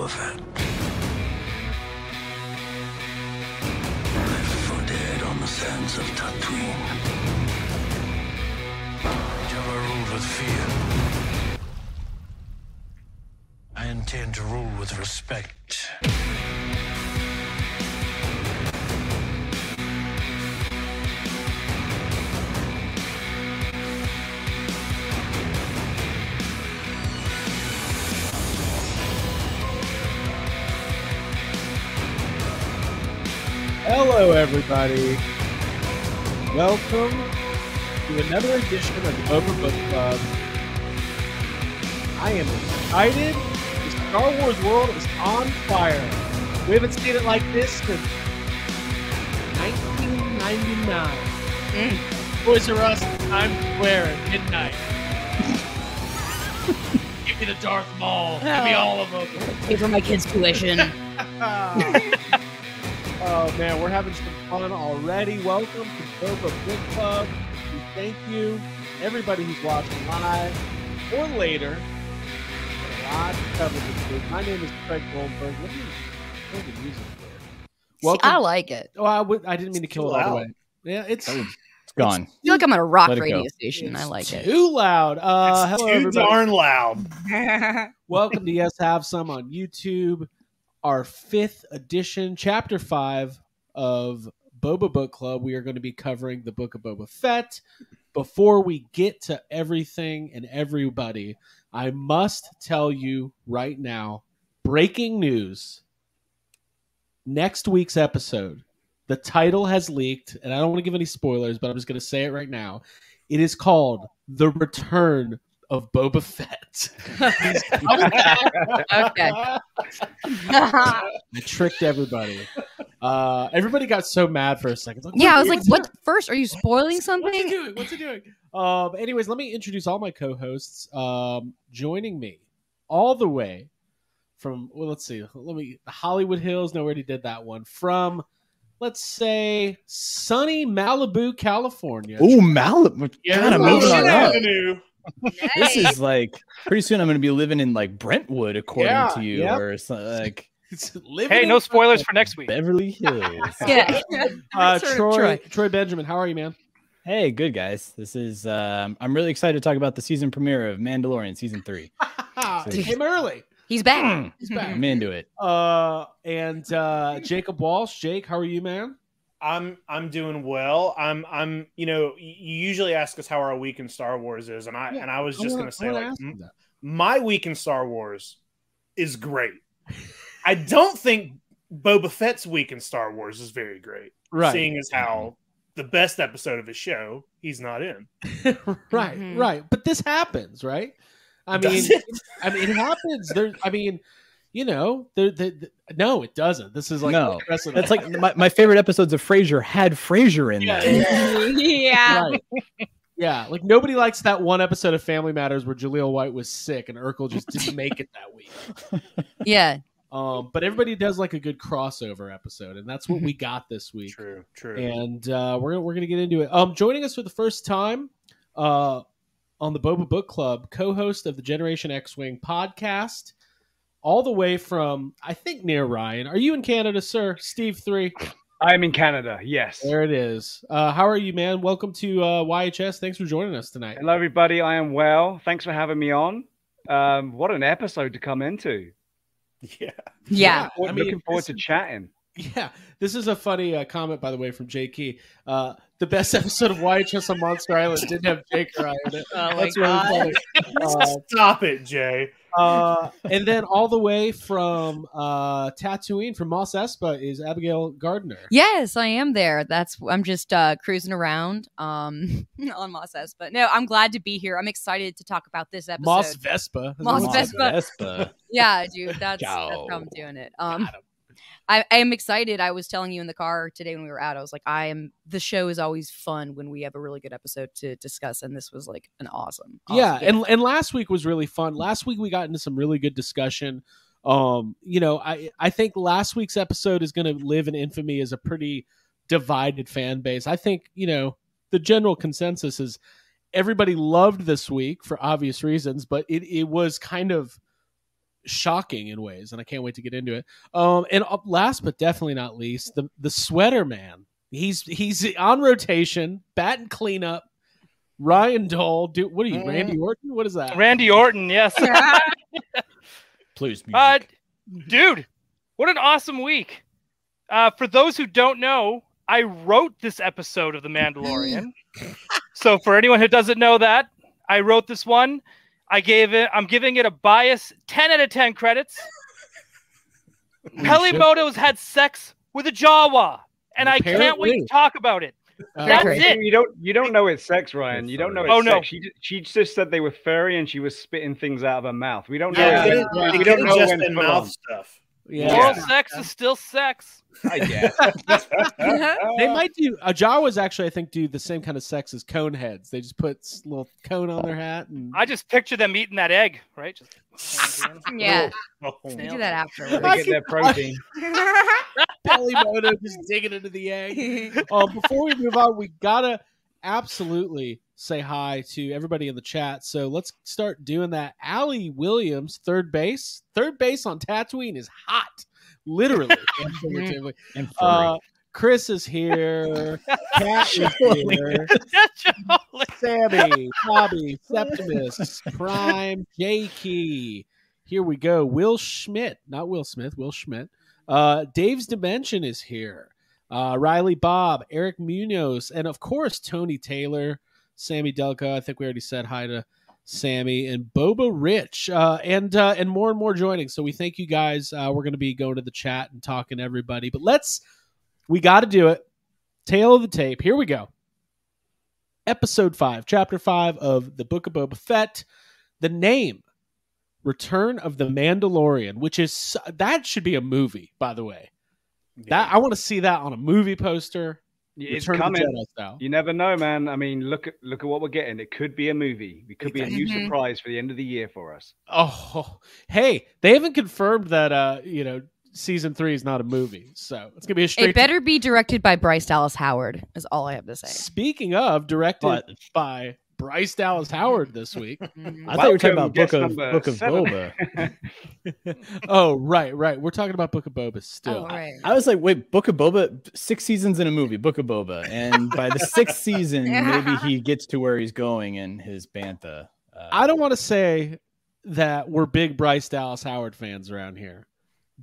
Boba Fett. Left for dead on the sands of Tatooine. I ruled with fear. I intend to rule with respect. Hello, everybody. Welcome to another edition of the Boba Book Club. I am excited. The Star Wars world is on fire. We haven't seen it like this since 1999. Toys mm. R Us, Times Square at midnight. Give me the Darth Maul. Give me oh. all of them. Pay for my kids' tuition. oh man, we're having some fun already. Welcome to Boba Book Club. We thank you, everybody who's watching live or later. A lot to cover this week. My name is Craig Goldberg. Let me kill the music there. See, Welcome. I like it. oh, I, didn't mean to kill it all the loud. way. Yeah, it's Oh, It's gone. I feel like I'm on a rock radio go. station. I it's like it. too loud. Uh, It's hello, too everybody. darn loud. Welcome to Yes Have Some on YouTube, our fifth edition, chapter five of Boba Book Club. We are going to be covering the Book of Boba Fett. Before we get to everything and everybody, I must tell you right now breaking news. Next week's episode, the title has leaked, and I don't want to give any spoilers, but I'm just going to say it right now. It is called The Return of Boba Fett. okay. I tricked everybody. Uh, everybody got so mad for a second. Like, yeah, I was like, what's what? First, are you spoiling something? What's he doing? What's he doing? Um, anyways, let me introduce all my co-hosts. Um, joining me all the way from well, let's see, let me Hollywood Hills. No, we already did that one. From let's say sunny Malibu, California. Ooh, Malibu. Yeah, God, I'm Malibu moving on up. Avenue. This is like pretty soon. I'm going to be living in like Brentwood, according Yeah, to you, yep. or so, like Hey, no spoilers for next week. Beverly Hills. Yeah. Uh, Sort of Troy, Troy Benjamin, how are you, man? hey, good guys. This is. Um, I'm really excited to talk about the season premiere of Mandalorian season three. it came early. He's back. He's back. I'm into it. Uh, and uh, Jacob Walsh. Jake, how are you, man? I'm I'm doing well. I'm I'm you know you usually ask us how our week in Star Wars is, and I Yeah, and I was I just wanna- gonna say like m- my week in Star Wars is great. I don't think Boba Fett's week in Star Wars is very great, Right. seeing as how the best episode of his show he's not in. right, Mhm. right. But this happens, right? I mean, it? I mean, it happens. There. I mean, you know, there. there- there- no, it doesn't. This is like No. That's like my, my favorite episodes of Frasier had Frasier in Yeah, them. yeah. right. Yeah, like nobody likes that one episode of Family Matters where Jaleel White was sick and Urkel just didn't make it that week. Yeah. Um, but everybody does like a good crossover episode, and that's what we got this week. True, true. and uh, we're we're gonna get into it. Um, joining us for the first time, uh, on the Boba Book Club, co-host of the Generation X Wing podcast, all the way from I think near Ryan. Are you in Canada, sir? Steve three. I'm in Canada. Yes. There it is. Uh, how are you, man? Welcome to uh, YHS. Thanks for joining us tonight. Hello, everybody. I am well. Thanks for having me on. Um, what an episode to come into. yeah. Yeah. I mean, Looking forward to chatting. Yeah, this is a funny uh, comment, by the way, from Jay Key. Uh, the best episode of YHS on Monster Island didn't have Jake Ryan in it. Oh That's really funny. Uh, Stop it, Jay. uh, and then all the way from uh, Tatooine, from Mos Espa, is Abigail Gardner. Yes, I am there. That's I'm just uh, cruising around um, on Mos Espa. No, I'm glad to be here. I'm excited to talk about this episode. Moss Vespa. Moss Moss Vespa. Vespa. yeah, dude, that's, that's how I'm doing it. Um, Got him. I, I am excited. I was telling you in the car today when we were out. I was like, I am. The show is always fun when we have a really good episode to discuss, and this was like an awesome. awesome yeah, gift. and and last week was really fun. Last week we got into some really good discussion. Um, you know, I I think last week's episode is going to live in infamy as a pretty divided fan base. I think you know the general consensus is everybody loved this week for obvious reasons, but it it was kind of shocking in ways, and I can't wait to get into it. Um, and uh, last but definitely not least, the the sweater man. He's he's on rotation, bat and cleanup. Ryan Dole, do what are you, Mm. Randy Orton? What is that? Randy Orton, yes. Please, music. Uh, dude, what an awesome week. Uh, for those who don't know, I wrote this episode of The Mandalorian. so for anyone who doesn't know that, I wrote this one. I gave it, I'm giving it a bias 10 out of 10 credits. Peli Motto's had sex with a Jawa, and I can't wait to talk about it. Uh, That's great. it. You don't you don't know it's sex, Ryan. You don't know it's Oh, no. sex. She, ju- she just said they were furry and she was spitting things out of her mouth. We don't know. Yeah, Yeah, they didn't, yeah. we don't know just when in mouth on. stuff. Yeah. Oral Yeah. sex is still sex. I guess. They might do uh, Jawas actually, I think, do the same kind of sex as cone heads. They just put s- little cone on their hat and I just picture them eating that egg, right? Just Yeah, Oh, we do that after. they get that protein. Peli Motto just digging into the egg. Uh, before we move on, we gotta absolutely say hi to everybody in the chat. So let's start doing that. Allie Williams, third base. Third base on Tatooine is hot, literally. and figuratively. And uh, Chris is here. Kat is here. Sammy, Bobby, Septimus, Prime, J Key. Here we go. Will Schmidt, not Will Smith, Will Schmidt. Uh, Dave's Dimension is here. Uh, Riley Bob, Eric Munoz, and of course Tony Taylor, Sammy Delco. I think we already said hi to Sammy and Boba Rich, uh, and uh, and more and more joining. So we thank you guys. Uh, we're going to be going to the chat and talking to everybody, but let's we got to do it. Tail of the tape. Here we go episode 5 chapter 5 of the book of boba fett the name return of the mandalorian which is that should be a movie by the way that i want to see that on a movie poster It's Return of the coming. Jedi style. You never know, man. I mean, look at look at what we're getting. It could be a movie. It could be a new Mhm. surprise for the end of the year for us. oh hey they haven't confirmed that uh you know season three is not a movie so it's gonna be a straight It better be directed by Bryce Dallas Howard. Is all I have to say. speaking of directed But- by bryce dallas howard this week Mhm. I thought you were talking about Book of Book of seven. Boba. oh right right we're talking about book of boba still Oh, right. I was like, wait, Book of Boba, six seasons in a movie, Book of Boba, and by the sixth season, maybe he gets to where he's going in his bantha. Uh, I don't want to say that we're big Bryce Dallas Howard fans around here,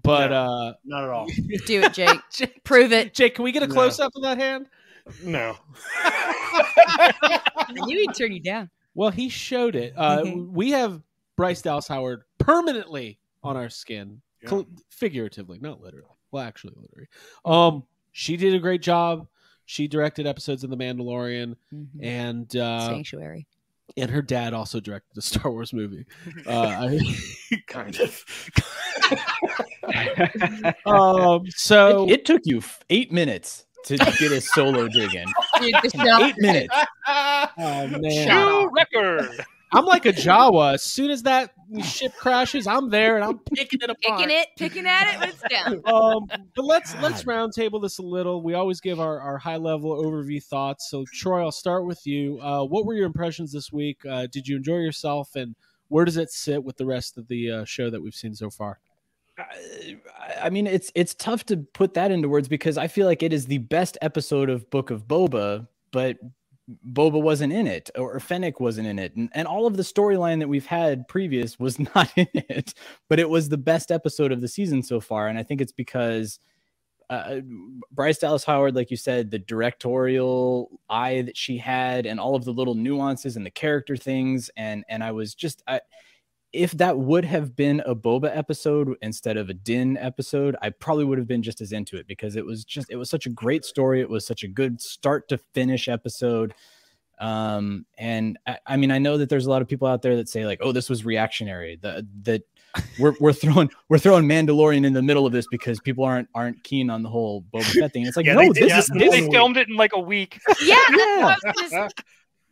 but uh, Not at all. Do it, Jake. Prove it. Jake, can we get a close up of that hand? No. I knew he'd turn you down. Well, he showed it. Uh, we have Bryce Dallas Howard permanently on our skin, Yeah. cl- figuratively, not literally. Well, actually, literally. Um, she did a great job. She directed episodes of The Mandalorian, Mhm. and uh, Sanctuary. and her dad also directed a Star Wars movie. Uh, I, Kind of. um, so it, it took you f- eight minutes to get a solo dig in. Eight minutes. oh man, New record. I'm like a Jawa. As soon as that ship crashes, I'm there and I'm picking it apart. Picking it, picking at it when it's down. Um, but let's let's roundtable this a little. We always give our, our high level overview thoughts. So Troy, I'll start with you. Uh, what were your impressions this week? Uh, did you enjoy yourself, and where does it sit with the rest of the uh, show that we've seen so far? I- mean, it's it's tough to put that into words because I feel like it is the best episode of Book of Boba, but Boba wasn't in it, or Fennec wasn't in it, and, and all of the storyline that we've had previous was not in it. But it was the best episode of the season so far, and I think it's because uh, Bryce Dallas Howard, like you said, the directorial eye that she had, and all of the little nuances and the character things, and and I was just I if that would have been a Boba episode instead of a Din episode, I probably would have been just as into it because it was just it was such a great story. It was such a good start to finish episode. Um, and I, I mean, I know that there's a lot of people out there that say like, "Oh, this was reactionary." The, that we're we're throwing we're throwing Mandalorian in the middle of this because people aren't aren't keen on the whole Boba Fett thing. It's like, Yeah, no, they this that is in this, They filmed it in like a week. Yeah. Yeah.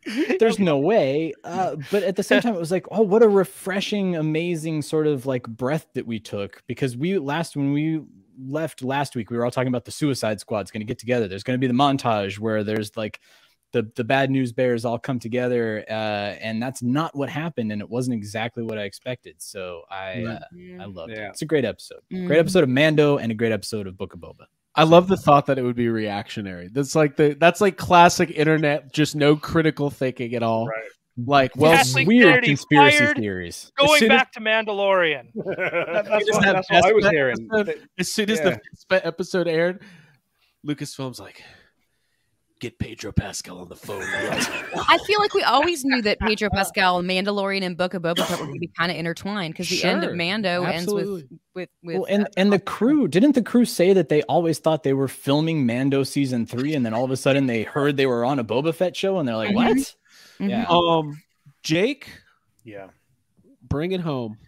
I was gonna say- there's no way uh, but at the same time it was like oh what a refreshing amazing sort of like breath that we took because we last when we left last week we were all talking about the suicide squad's going to get together there's going to be the montage where there's like the the bad news bears all come together, uh, and that's not what happened, and it wasn't exactly what I expected. So I Right. uh, I loved Yeah. it. It's a great episode. Mhm. Great episode of Mando, and a great episode of Book of Boba. I love the thought that it would be reactionary. That's like the that's like classic internet, just no critical thinking at all. Right. Like, well, Yeah. Weird Kennedy conspiracy fired. thereries. Going soon as- back to Mandalorian. That- that's Just what, that's what I was hearing. episode. as soon as Yeah. the episode aired, Lucasfilm's like, get Pedro Pascal on the phone. I feel like we always knew that Pedro Pascal, Mandalorian, and Book of Boba Fett were going to be kind of intertwined because the end of Mando Absolutely. ends with with with. Well, and and the crew didn't the crew say that they always thought they were filming Mando season three, and then all of a sudden they heard they were on a Boba Fett show, and they're like, Mhm. "What?" Mhm. Yeah. um, Jake, yeah. bring it home.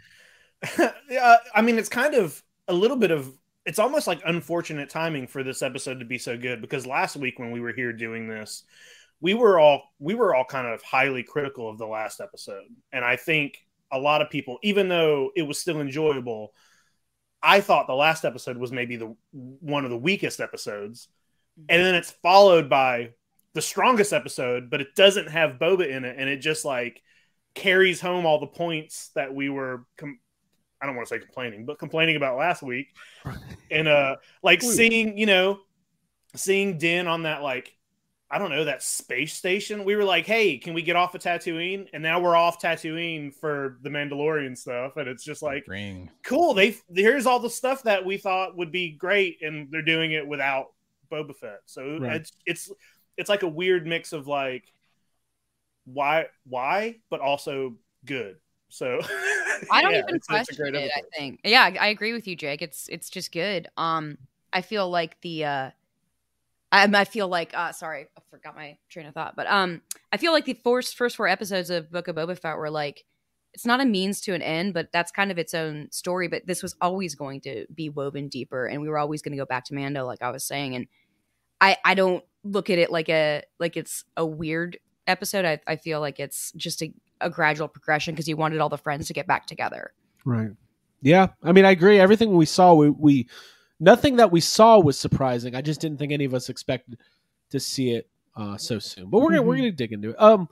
yeah, I mean, it's kind of a little bit of it's almost like unfortunate timing for this episode to be so good because last week when we were here doing this, we were all we were all kind of highly critical of the last episode, and I think a lot of people, even though it was still enjoyable, I thought the last episode was maybe the one of the weakest episodes, mm-hmm. and then it's followed by the strongest episode, but it doesn't have Boba in it, and it just like carries home all the points that we were com- I don't want to say complaining, but complaining about last week. And uh like Ooh. seeing, you know, seeing Din on that like I don't know, that space station. We were like, "Hey, can we get off of Tatooine?" And now we're off Tatooine for the Mandalorian stuff, and it's just like, Ring. cool. They here's all the stuff that we thought would be great, and they're doing it without Boba Fett. So Right. it's it's it's like a weird mix of like why why, but also good. So I don't yeah, even it's- it's question great it. I think, yeah, I, I agree with you, Jake. It's it's just good. Um, I feel like the uh, I, I feel like uh, sorry, I forgot my train of thought, but um, I feel like the first first four episodes of Book of Boba Fett were like, it's not a means to an end, but that's kind of its own story. But this was always going to be woven deeper, and we were always going to go back to Mando, like I was saying, and I I don't look at it like a like it's a weird episode. I I feel like it's just a a gradual progression because he wanted all the friends to get back together. Right. Yeah. I mean, I agree. Everything we saw, we, we nothing that we saw was surprising. I just didn't think any of us expected to see it uh, so soon. But we're gonna we're Mhm. gonna dig into it. Um,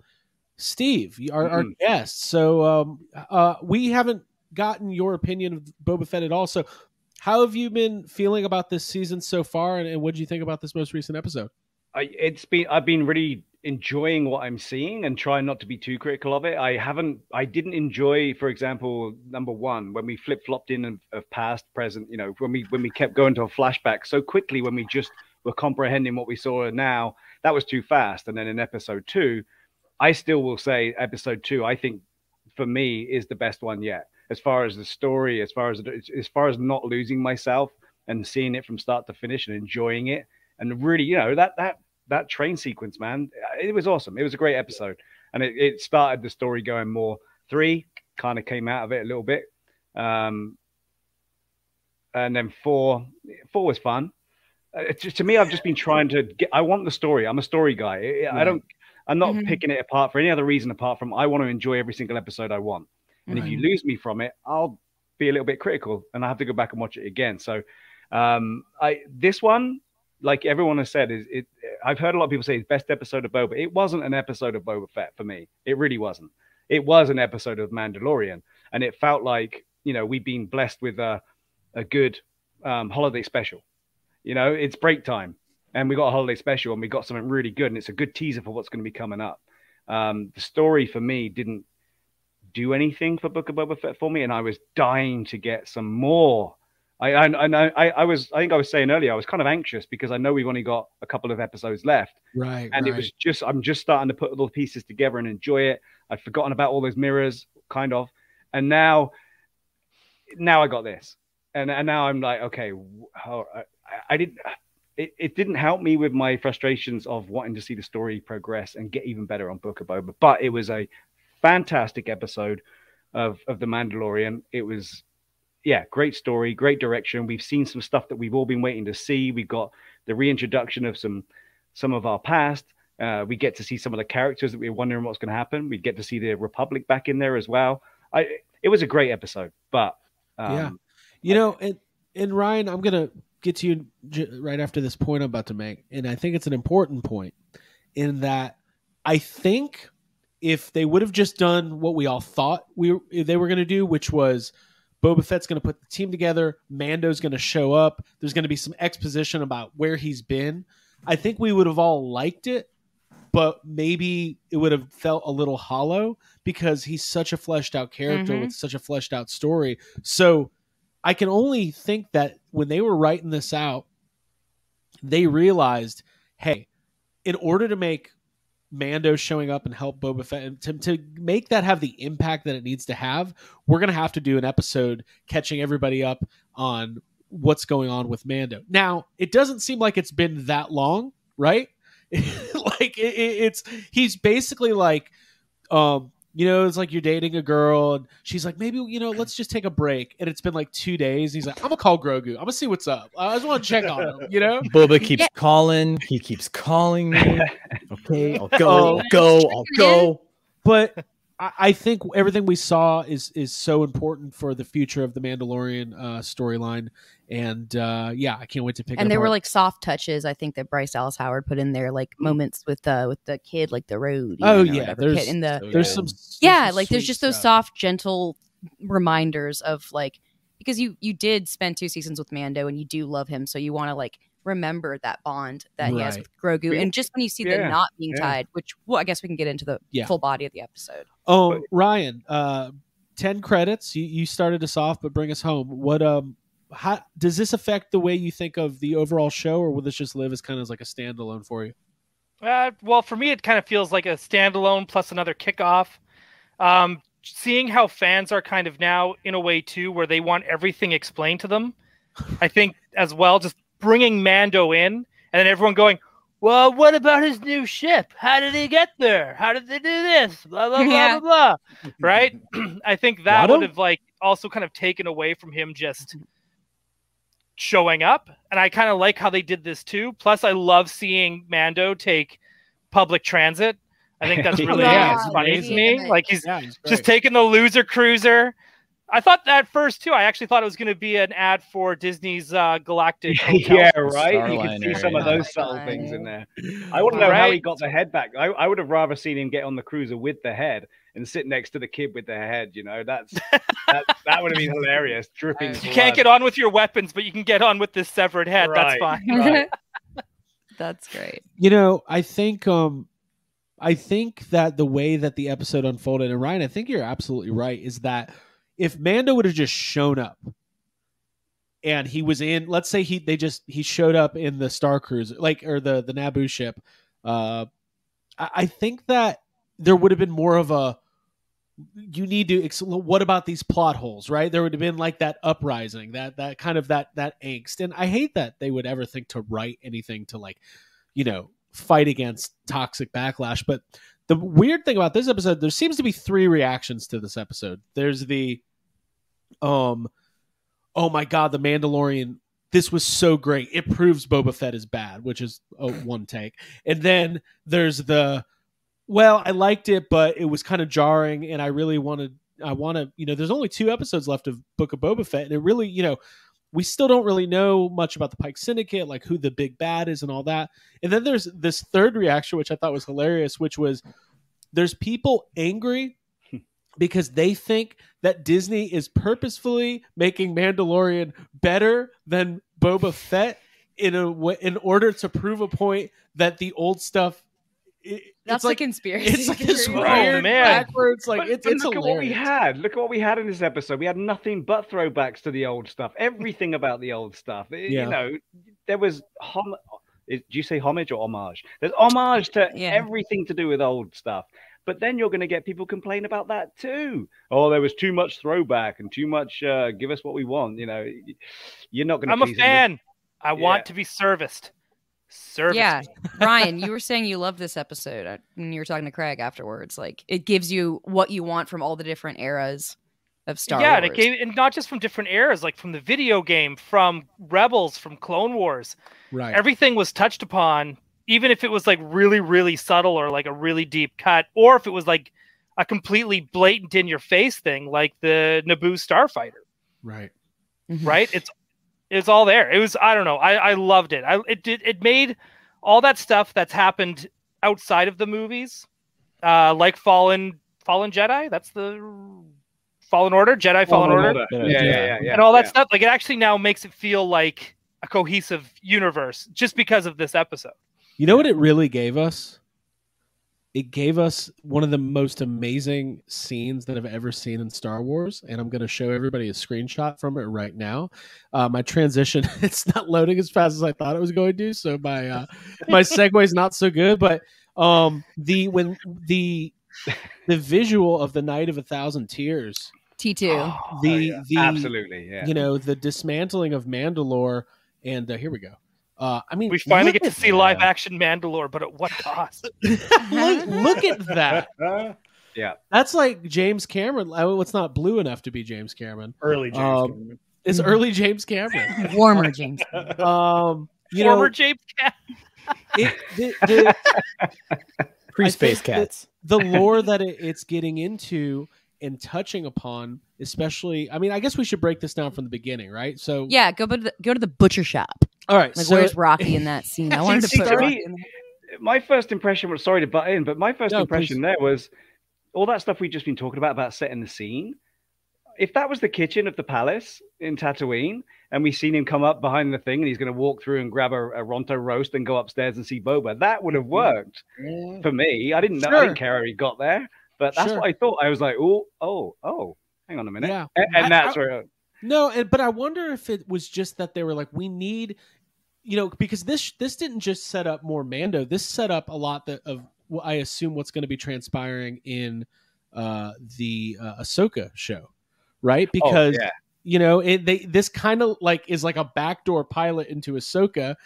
Steve, our, our Mhm. guest. So um, uh, we haven't gotten your opinion of Boba Fett at all. So how have you been feeling about this season so far, and, and what do you think about this most recent episode? I, it's been I've been really enjoying what I'm seeing and trying not to be too critical of it. I haven't I didn't enjoy, for example, number one when we flip flopped in of, of past, present. You know, when we when we kept going to a flashback so quickly when we just were comprehending what we saw now. That was too fast. And then in episode two, I still will say episode two. I think for me is the best one yet, as far as the story, as far as as far as not losing myself and seeing it from start to finish and enjoying it and really, you know, that that that train sequence, man, it was awesome. It was a great episode, and it, it started the story going more. Three kind of came out of it a little bit, um, and then four, four was fun. Uh, just, to me, I've just been trying to get. I want the story. I'm a story guy. I- I don't. I'm not Mhm. picking it apart for any other reason apart from I want to enjoy every single episode I want. And if you lose me from it, I'll be a little bit critical, and I have to go back and watch it again. So, um, I this one, like everyone has said, is it. I've heard a lot of people say it's best episode of Boba. It wasn't an episode of Boba Fett for me. It really wasn't. It was an episode of Mandalorian, and it felt like you know we've been blessed with a a good um, holiday special. You know, it's break time, and we got a holiday special, and we got something really good, and it's a good teaser for what's going to be coming up. Um, the story for me didn't do anything for Book of Boba Fett for me, and I was dying to get some more. I I I, know- I, I was I think I was saying earlier I was kind of anxious because I know we've only got a couple of episodes left, Right. and it was just I'm just starting to put all the pieces together and enjoy it. I'd forgotten about all those mirrors, kind of, and now now I got this, and and now I'm like, okay, how oh, I, I didn't. It, it didn't help me with my frustrations of wanting to see the story progress and get even better on Book of Boba, but it was a fantastic episode of of the Mandalorian. It was yeah, great story, great direction. We've seen some stuff that we've all been waiting to see. We've got the reintroduction of some some of our past. Uh, we get to see some of the characters that we are wondering what's going to happen. We get to see the Republic back in there as well. I it was a great episode, but um, Yeah. You know, and and Ryan, I'm gonna get to you right after this point I'm about to make, and I think it's an important point in that I think if they would have just done what we all thought we they were going to do, which was Boba Fett's going to put the team together, Mando's going to show up, there's going to be some exposition about where he's been. I think we would have all liked it, but maybe it would have felt a little hollow because he's such a fleshed out character Mhm. with such a fleshed out story. So I can only think that when they were writing this out, they realized, hey, in order to make Mando showing up and help Boba Fett and to, to make that have the impact that it needs to have, we're gonna have to do an episode catching everybody up on what's going on with Mando. Now, it doesn't seem like it's been that long, right? like it, it- it's he's basically like um you know it's like you're dating a girl and she's like maybe you know let's just take a break and it's been like two days he's like i'm gonna call grogu i'm gonna see what's up i just want to check on him you know Boba keeps Yeah. calling. He keeps calling me. Okay, I'll go. Oh. I'll go. I'll go. but I, I think everything we saw is is so important for the future of the Mandalorian uh, storyline, and uh, yeah, I can't wait to pick. Up. And it there were like soft touches i think that bryce dallas howard put in there like moments with uh with the kid like the road oh even, or yeah, whatever, there's kid in the So there's some yeah some like there's just those stuff. soft gentle reminders of like because you you did spend two seasons with mando and you do love him so you want to like remember that bond that he has with grogu Yeah. and just when you see Yeah. them not being Yeah. tied which well i guess we can get into the Yeah. full body of the episode Oh, But- Ryan, uh, ten credits. You, you started us off, but bring us home. What um, how does this affect the way you think of the overall show, or will this just live as kind of as like a standalone for you? Uh, well, for me, it kind of feels like a standalone plus another kickoff. Um, seeing how fans are kind of now in a way too, where they want everything explained to them. I think as well, just bringing Mando in and then everyone going, "Well, what about his new ship? How did he get there? How did they do this? Blah blah blah Yeah. blah blah." Right? I think that Watto? would have like also kind of taken away from him just showing up and i kind of like how they did this too plus i love seeing mando take public transit i think that's really Yeah, it's it's funny to me like he's Yeah, he's just taking the loser cruiser i thought that first too i actually thought it was going to be an ad for disney's uh, galactic yeah, right. You can see Starliner, some of those subtle things in there. I want to know how he got the head back. I, I would have rather seen him get on the cruiser with the head and sit next to the kid with the head. You know, that's that, that would have been hilarious. Dripping. you can't get on with your weapons but you can get on with this severed head that's fine Right. that's great You know, I think um I think that the way that the episode unfolded, and Ryan, I think you're absolutely right, is that if Mando would have just shown up and he was in let's say he they just he showed up in the Star Cruiser, like or the the Naboo ship, uh I, I think that there would have been more of a you need to what about these plot holes right? There would have been like that uprising that that kind of that that angst. And i hate that they would ever think to write anything to like you know fight against toxic backlash but the weird thing about this episode there seems to be three reactions to this episode. There's the um oh my god the mandalorian this was so great. It proves boba fett is bad which is oh, one take. And then there's the well i liked it but it was kind of jarring and i really wanted i want to you know there's only two episodes left of book of boba fett and it really you know we still don't really know much about the pike syndicate like who the big bad is and all that. And then there's this third reaction which i thought was hilarious which was there's people angry because they think that disney is purposefully making mandalorian better than boba fett in a way in order to prove a point that the old stuff it- that's like the conspiracy it's like this theory. Oh, weird man. backwards like But- it's but it's look hilarious. at what we had. Look at what we had in this episode. We had nothing but throwbacks to the old stuff. Everything about the old stuff. It- Yeah. You know, there was hom- Do you say homage or homage? There's homage to Yeah. everything to do with old stuff. But then you're going to get people complain about that too. Oh, there was too much throwback and too much. Uh, give us what we want. You know, you're not going to. i'm a fan i want Yeah. to be serviced service yeah ryan you were saying you loved this episode uh, when you were talking to craig afterwards like it gives you what you want from all the different eras of star yeah, wars and it gave, and not just from different eras, like from the video game, from Rebels, from Clone Wars. right Everything was touched upon, even if it was like really, really subtle or like a really deep cut, or if it was like a completely blatant in your face thing, like the Naboo Starfighter. right Mhm. Right? It's it's all there. It was I don't know. I I loved it. I it did it made all that stuff that's happened outside of the movies uh, like Fallen Fallen Jedi. That's the Fallen Order, Jedi Fallen, Order, Yeah, yeah, yeah, yeah. and all that yeah. stuff. Like it actually now makes it feel like a cohesive universe just because of this episode. You know what it really gave us? It gave us one of the most amazing scenes that I've ever seen in Star Wars, and I'm going to show everybody a screenshot from it right now. Uh, my transition it's not loading as fast as I thought it was going to, so my uh, my segue is not so good. But um, the when the the visual of the Night of a Thousand Tears, T two. Oh, the yeah. the absolutely, yeah. you know the dismantling of Mandalore, and uh, here we go. Uh, I mean, We finally get to see that. live action Mandalore, but at what cost? look, look at that. Yeah. That's like James Cameron. Oh, it's not blue enough to be James Cameron. Early James Um, Cameron. It's early James Cameron. Warmer James. Um, you Former know, James Cam- it, the, the, Pre I space think that- cats. the lore that it, it's getting into and touching upon, especially. I mean, I guess we should break this down from the beginning, right? So, Yeah, go to the, go to the butcher shop. all right. Like, so where's Rocky in that scene? I wanted to put to Rocky me- in my first impression was sorry to butt in, but my first No, impression please. there was all that stuff we've just been talking about about setting the scene. If that was the kitchen of the palace in Tatooine, and we seen him come up behind the thing, and he's going to walk through and grab a, a Ronto roast and go upstairs and see Boba, that would have mm-hmm. worked for me. I didn't know, I didn't care how he got there, but that's Sure. what I thought. I was like, oh, oh, oh, hang on a minute, Yeah. and, and I- that's I- where. No, and, but I wonder if it was just that they were like, we need, you know, because this this didn't just set up more Mando. This set up a lot that of well, I assume what's going to be transpiring in uh, the uh, Ahsoka show, right? Because oh, yeah. you know, it, they this kind of like is like a backdoor pilot into Ahsoka,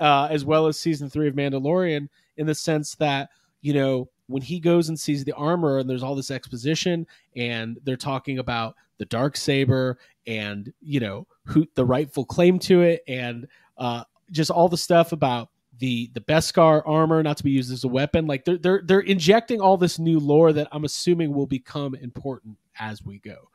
uh, as well as season three of Mandalorian, in the sense that you know when he goes and sees the armor and there's all this exposition and they're talking about the dark saber and you know who the rightful claim to it and uh, just all the stuff about the the Beskar armor not to be used as a weapon. Like they're they're they're injecting all this new lore that I'm assuming will become important as we go.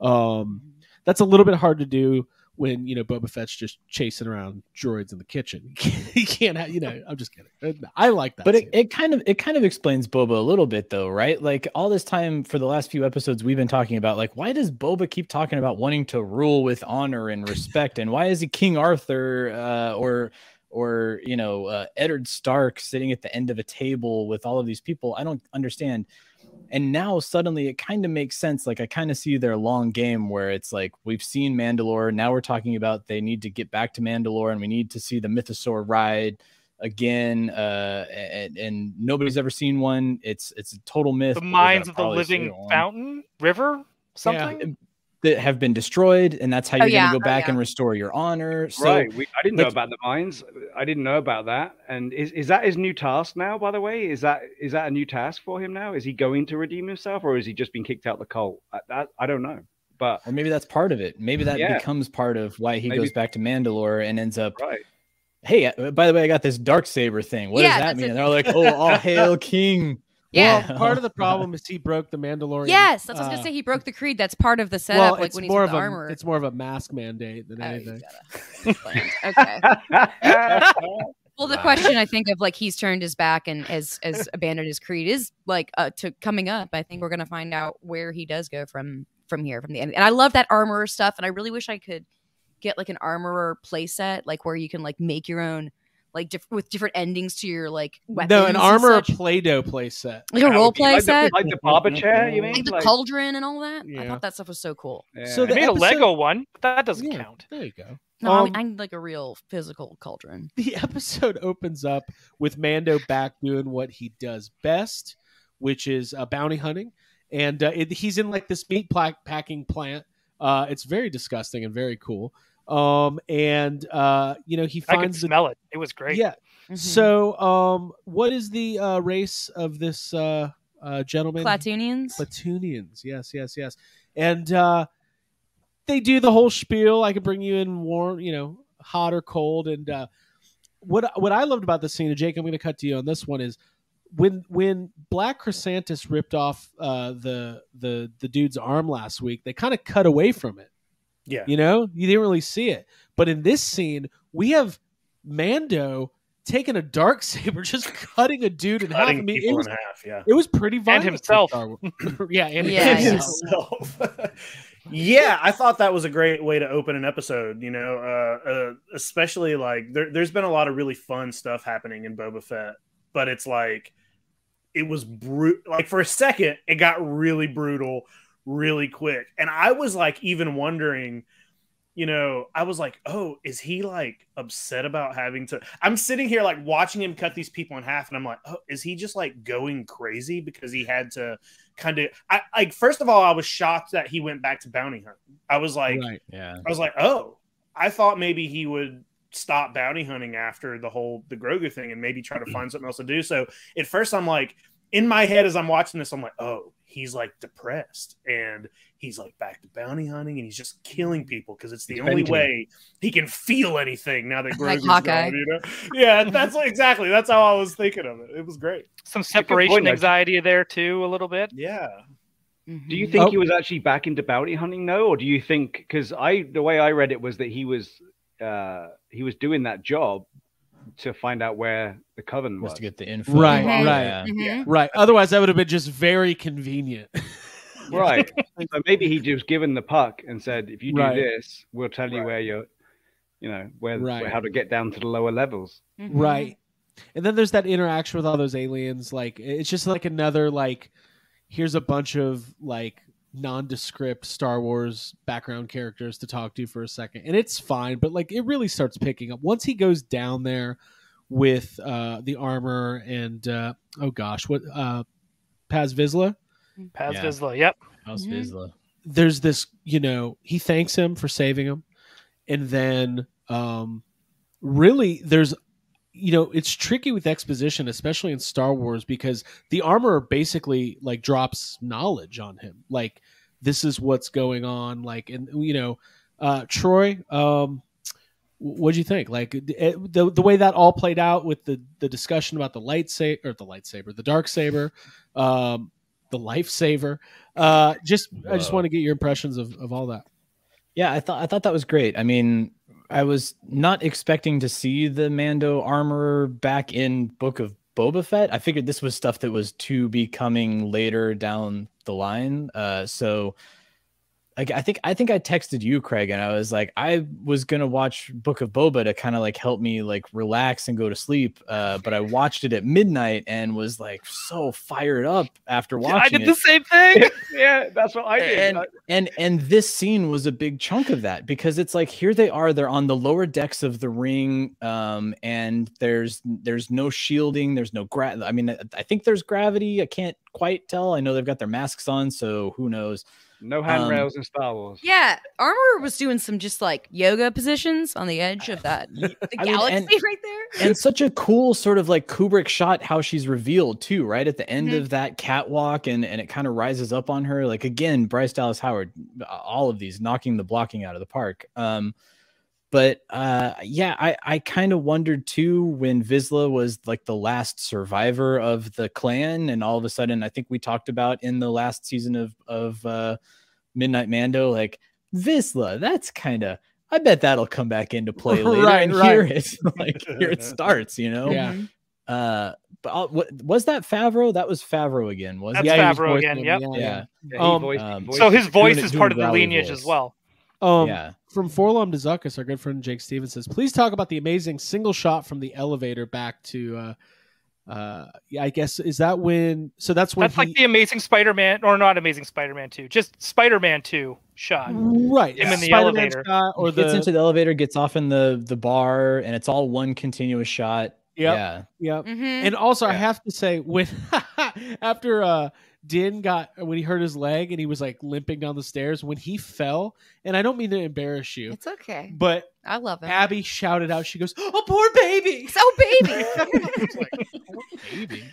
Um, that's a little bit hard to do when you know Boba Fett's just chasing around droids in the kitchen. he can't, have, you know. I'm just kidding. I like that, But it, it kind of it kind of explains Boba a little bit though, right? Like all this time for the last few episodes we've been talking about like why does Boba keep talking about wanting to rule with honor and respect and why is he King Arthur uh, or or you know uh, Eddard Stark sitting at the end of a table with all of these people? I don't understand. And now suddenly it kind of makes sense. Like I kind of see their long game where it's like we've seen Mandalore. Now we're talking about they need to get back to Mandalore and we need to see the Mythosaur ride again. Uh, and, and nobody's ever seen one. It's it's a total myth. the mines of the living fountain river something. That have been destroyed, and that's how Oh, you're yeah. gonna go Oh, back yeah. and restore your honor. So right. We, I didn't know about the mines. I didn't know about that. And is, is that his new task now? By the way, is that is that a new task for him now? Is he going to redeem himself, or has he just been kicked out the cult? I, that, I don't know. But or maybe that's part of it. Maybe that Yeah. becomes part of why he Maybe- goes back to Mandalore and ends up right. hey, uh, by the way, I got this dark saber thing. What Yeah, does that mean? it. And they're like, oh, all hail King. Yeah. Well, part of the problem is he broke the Mandalorian. Yes, that's what I was uh, gonna say. He broke the creed. That's part of the setup. Well, like it's when he's more with of the a armor. it's more of a mask mandate than Oh, anything. okay. Well, the question I think of like he's turned his back and has has abandoned his creed is like uh, to coming up. I think we're gonna find out where he does go from from here from the end. And I love that armorer stuff. And I really wish I could get like an armorer playset, like where you can like make your own like diff- with different endings to your like weapons. No, an armor such. Play-Doh play set. like a role play like set, The, like the barber chair, you mean? like the Like- cauldron and all that. I Yeah. thought that stuff was so cool. Yeah. So I the made episode- a Lego one, but that doesn't Yeah. count. There you go. No, Um, I, I need like a real physical cauldron. the episode opens up with Mando back doing what he does best, which is uh, bounty hunting, and uh, it, he's in like this meat pla- packing plant. Uh, it's very disgusting and very cool. Um, and uh, you know he I could finds the smell it. It was great. yeah. Mhm. So, um, what is the uh, race of this uh, uh, gentleman? Platunians. Platunians. Yes, yes, yes. And uh, they do the whole spiel. I could bring you in warm, you know, hot or cold. And uh, what what I loved about this scene, and Jake, I'm going to cut to you on this one is when when Black Krrsantan ripped off uh, the the the dude's arm last week. They kind of cut away from it. Yeah. You know, you didn't really see it. But in this scene, we have Mando taking a dark saber, just cutting a dude in half. I mean, it was in half. Yeah. it was pretty violent. for himself. Yeah, and Yeah, himself. yeah. himself. yeah, I thought that was a great way to open an episode. You know, uh, uh, especially like there, there's been a lot of really fun stuff happening in Boba Fett, but it's like it was brutal. Like for a second, it got really brutal, really quick, and I was like even wondering. You know, I was like, "Oh, is he like upset about having to?" I'm sitting here like watching him cut these people in half, and I'm like, "Oh, is he just like going crazy because he had to kind of I like first of all I was shocked that he went back to bounty hunting. I was like right. Yeah. I was like, "Oh, I thought maybe he would stop bounty hunting after the whole the Grogu thing and maybe try to find something else to do." So, at first I'm like in my head as I'm watching this I'm like, "Oh, he's like depressed and he's like back to bounty hunting and he's just killing people because it's the He's only way way he can feel anything now that Like Grogu's Hawkeye. gone, you know? Yeah, that's what- exactly. That's how I was thinking of it. It was great. Some separation point, like- anxiety there too, a little bit. Yeah. Do you think Oh. he was actually back into bounty hunting though, or do you think because I the way I read it was that he was uh he was doing that job to find out where the coven was? Was to get the info. Right, right. Yeah. Mhm. Right. Otherwise, that would have been just very convenient. Right. so maybe he just given the puck and said, if you do Right. this, we'll tell you Right. where you're, you know, where, Right. where how to get down to the lower levels. Mhm. right and then there's that interaction with all those aliens like it's just like another like here's a bunch of like nondescript star wars background characters to talk to for a second and it's fine but like it really starts picking up once he goes down there with uh the armor and uh oh gosh what uh paz vizsla Paz Yeah. Vizsla, yep. House Mhm. Vizsla. there's this you know he thanks him for saving him and then um really there's you know it's tricky with exposition especially in star wars because the armor basically like drops knowledge on him. Like this is what's going on like and you know uh troy um what do you think? Like it, the the way that all played out with the the discussion about the lightsaber or the lightsaber the dark saber um the lifesaver uh just i just want to get your impressions of, of all that. Yeah, I thought I thought that was great. I mean, I was not expecting to see the Mando armor back in Book of Boba Fett. I figured this was stuff that was to be coming later down the line. Uh, so like I think I think I texted you, Craig, and I was like, I was gonna watch Book of Boba to kind of like help me like relax and go to sleep. Uh, but I watched it at midnight and was like so fired up after watching I did it the same thing. yeah, that's what I did. and and and this scene was a big chunk of that because it's like here they are they're on the lower decks of the ring um and there's there's no shielding there's no gra- i mean I- i think there's gravity i can't quite tell i know they've got their masks on so who knows no um, handrails in Star Wars. Yeah, Armor was doing some just like yoga positions on the edge of that the I mean, galaxy and- right there. and such a cool sort of like kubrick shot how she's revealed too right at the end Mhm. of that catwalk and and it kind of rises up on her like again bryce dallas howard all of these knocking the blocking out of the park um but uh yeah i i kind of wondered too when Vizsla was like the last survivor of the clan and all of a sudden i think we talked about in the last season of of uh midnight mando like Vizsla, that's kind of I bet that'll come back into play later. Right, and right. here it like here it starts, you know. Yeah. Mhm. Uh, but I'll, what was that Favreau? That was Favreau again, wasn't That's it? he was Favreau again, yep. yeah, Yeah, Yeah, Um, voiced- um, so his voice is part of the lineage voice. as well. Um, yeah. From Forlom to Zuckus, our good friend Jake Stevens says, please talk about the amazing single shot from the elevator back to, uh, uh, yeah, I guess, is that when, so that's when That's he, like the Amazing Spider-Man, or not Amazing Spider-Man Two, just Spider-Man Two shot. right, him in the Spider-Man elevator. shot or Or gets into the elevator, gets off in the the bar, and it's all one continuous shot. Yep. Yeah, Yep. Mhm. And also, I have to say, when after uh, Din got when he hurt his leg and he was like limping down the stairs, when he fell, and I don't mean to embarrass you, It's okay. but I love it. Abby shouted out, she goes, "Oh, poor baby!" so baby. baby.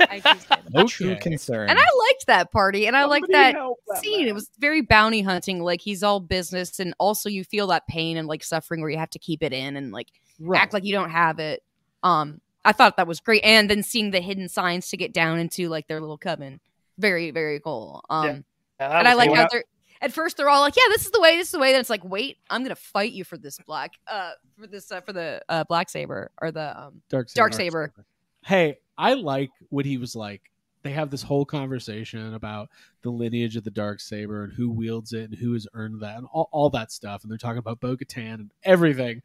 I just did. no true concern. And I liked that party, and I liked that that scene. man. It was very bounty hunting. Like he's all business, and also you feel that pain and like suffering where you have to keep it in and like act like you don't have it. Um, I thought that was great, and then seeing the hidden signs to get down into like their little coven, very very cool. Um, Yeah, that and I like cool. how they're at first they're all like, "Yeah, this is the way. This is the way." Then it's like, "Wait, I'm gonna fight you for this black, uh, for this, uh, for the uh, black saber or the um, Dark Saber. dark saber." Hey, I like what he was like. They have this whole conversation about the lineage of the dark saber and who wields it and who has earned that and all, all that stuff. And they're talking about Bo Katan and everything.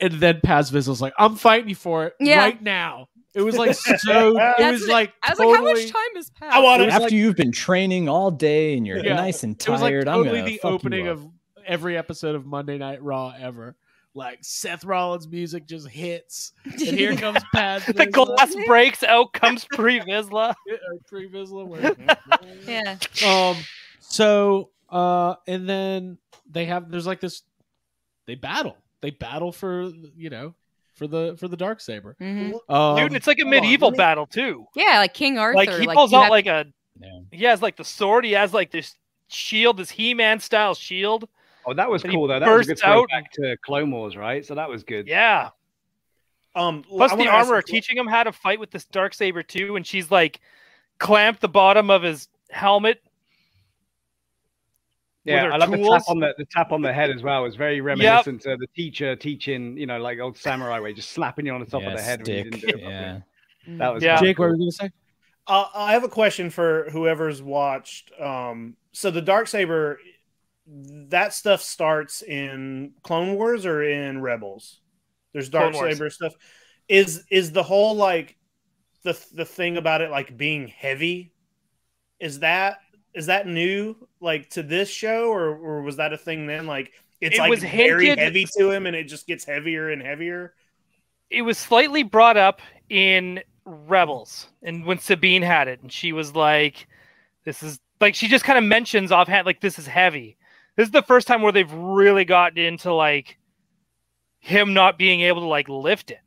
And then Paz Vizsla's like, "I'm fighting you for it Yeah. right now." It was like so. it was like I was totally, like, "How much time has passed?" I want It After like- you've been training all day and you're Yeah, nice and It was like tired, totally I'm gonna the fuck opening up. of every episode of Monday Night Raw ever. Like Seth Rollins' music just hits, and here comes Paz. the glass breaks. Out comes Pre Vizsla. or Pre Vizsla, where- yeah, um so uh and then they have there's like this they battle they battle for you know for the for the dark saber hmm um, Dude, it's like a hold on, medieval me- battle too. yeah, like King Arthur. Like he like, pulls you out have- like a. Yeah. He has like the sword. He has like this shield, this He-Man style shield. Oh, that was cool though. That was a good bursts out throwback to Clone Wars, right? So that was good. Yeah. Um, Plus I the armor a- teaching him how to fight with this dark saber too, and she's like clamped the bottom of his helmet. Yeah, I love the tap on the, the tap on the head as well. It was very reminiscent to the teacher teaching, you know, like old samurai way, just slapping you on the top yeah, of the head when you didn't do it yeah. That was Yeah. kinda jake what were you gonna say Uh, I have a question for whoever's watched. Um, so the dark saber, that stuff starts in Clone Wars or in Rebels. There's dark saber stuff. Is is the whole like the the thing about it like being heavy? Is that is that new like to this show or or was that a thing then? Like it's It like was very hinted- heavy to him and it just gets heavier and heavier. It was slightly brought up in Rebels, and when Sabine had it, and she was like, "This is like," she just kind of mentions offhand, like, "This is heavy." This is the first time where they've really gotten into like him not being able to like lift it,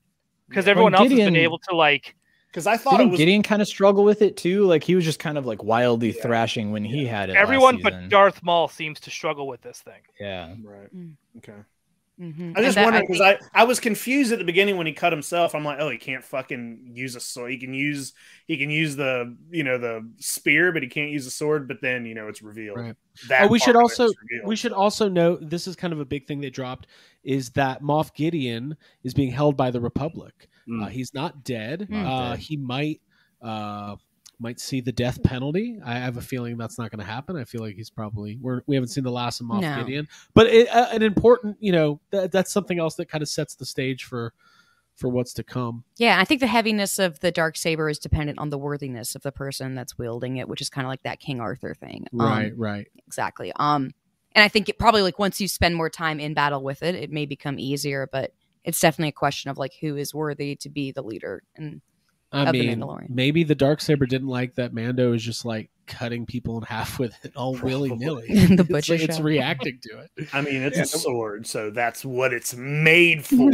because Yeah. everyone When else has been able to like. Because I thought it Didn't was Gideon kind of struggle with it too? Like he was just kind of like wildly thrashing when he had it. last Everyone but. Darth Maul seems to struggle with this thing. Yeah. right. Mm. Okay. Mhm. I just And that- wondered because think- I, I was confused at the beginning when he cut himself. I'm like, oh, he can't fucking use a sword. He can use he can use the you know the spear, but he can't use a sword. But then you know it's revealed. Right. That Oh, we should part of it's also- we should also note this is kind of a big thing they dropped is that moff gideon is being held by the republic Mm. uh, he's not dead Not uh, dead. he might uh, might see the death penalty i have a feeling that's not going to happen i feel like he's probably we're, we haven't seen the last of moff No. gideon but it, uh, an important you know that, that's something else that kind of sets the stage for for what's to come Yeah, I think the heaviness of the dark saber is dependent on the worthiness of the person that's wielding it, which is kind of like that King Arthur thing. Um, right right exactly. Um, and I think it probably like once you spend more time in battle with it, it may become easier. But it's definitely a question of like who is worthy to be the leader. And I of the mean, Mandalorian. maybe the dark saber didn't like that Mando is just like cutting people in half with it all willy nilly. The it's, butcher it's reacting to it. I mean, it's Yeah. a sword, so that's what it's made for.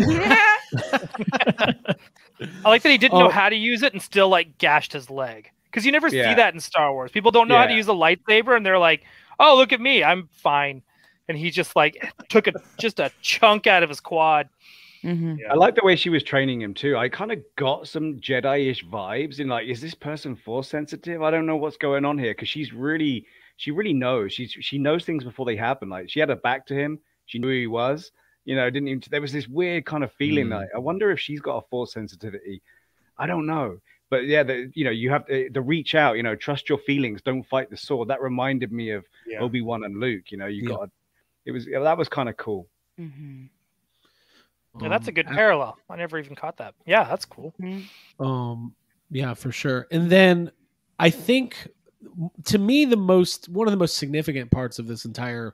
I like that he didn't Oh. know how to use it and still like gashed his leg. Because you never Yeah. see that in Star Wars. People don't know how to use a lightsaber and they're like, "Oh, look at me, I'm fine." And he just like took a just a chunk out of his quad. Mhm. Yeah. I like the way she was training him too. I kind of got some Jedi-ish vibes in like, is this person force sensitive? I don't know what's going on here because she's really, she really knows. She's she knows things before they happen. Like she had her back to him. She knew who he was. You know, didn't even. There was this weird kind of feeling. Mm. Like I wonder if she's got a force sensitivity. I don't know. But yeah, the, you know, you have to the reach out. You know, trust your feelings. Don't fight the sword. That reminded me of Yeah. Obi Wan and Luke. You know, you Yeah. got. It was that was kind of cool. Mhm. Yeah, that's a Um, good parallel. I never even caught that. Yeah, that's cool. Um, yeah, for sure. And then I think to me the most one of the most significant parts of this entire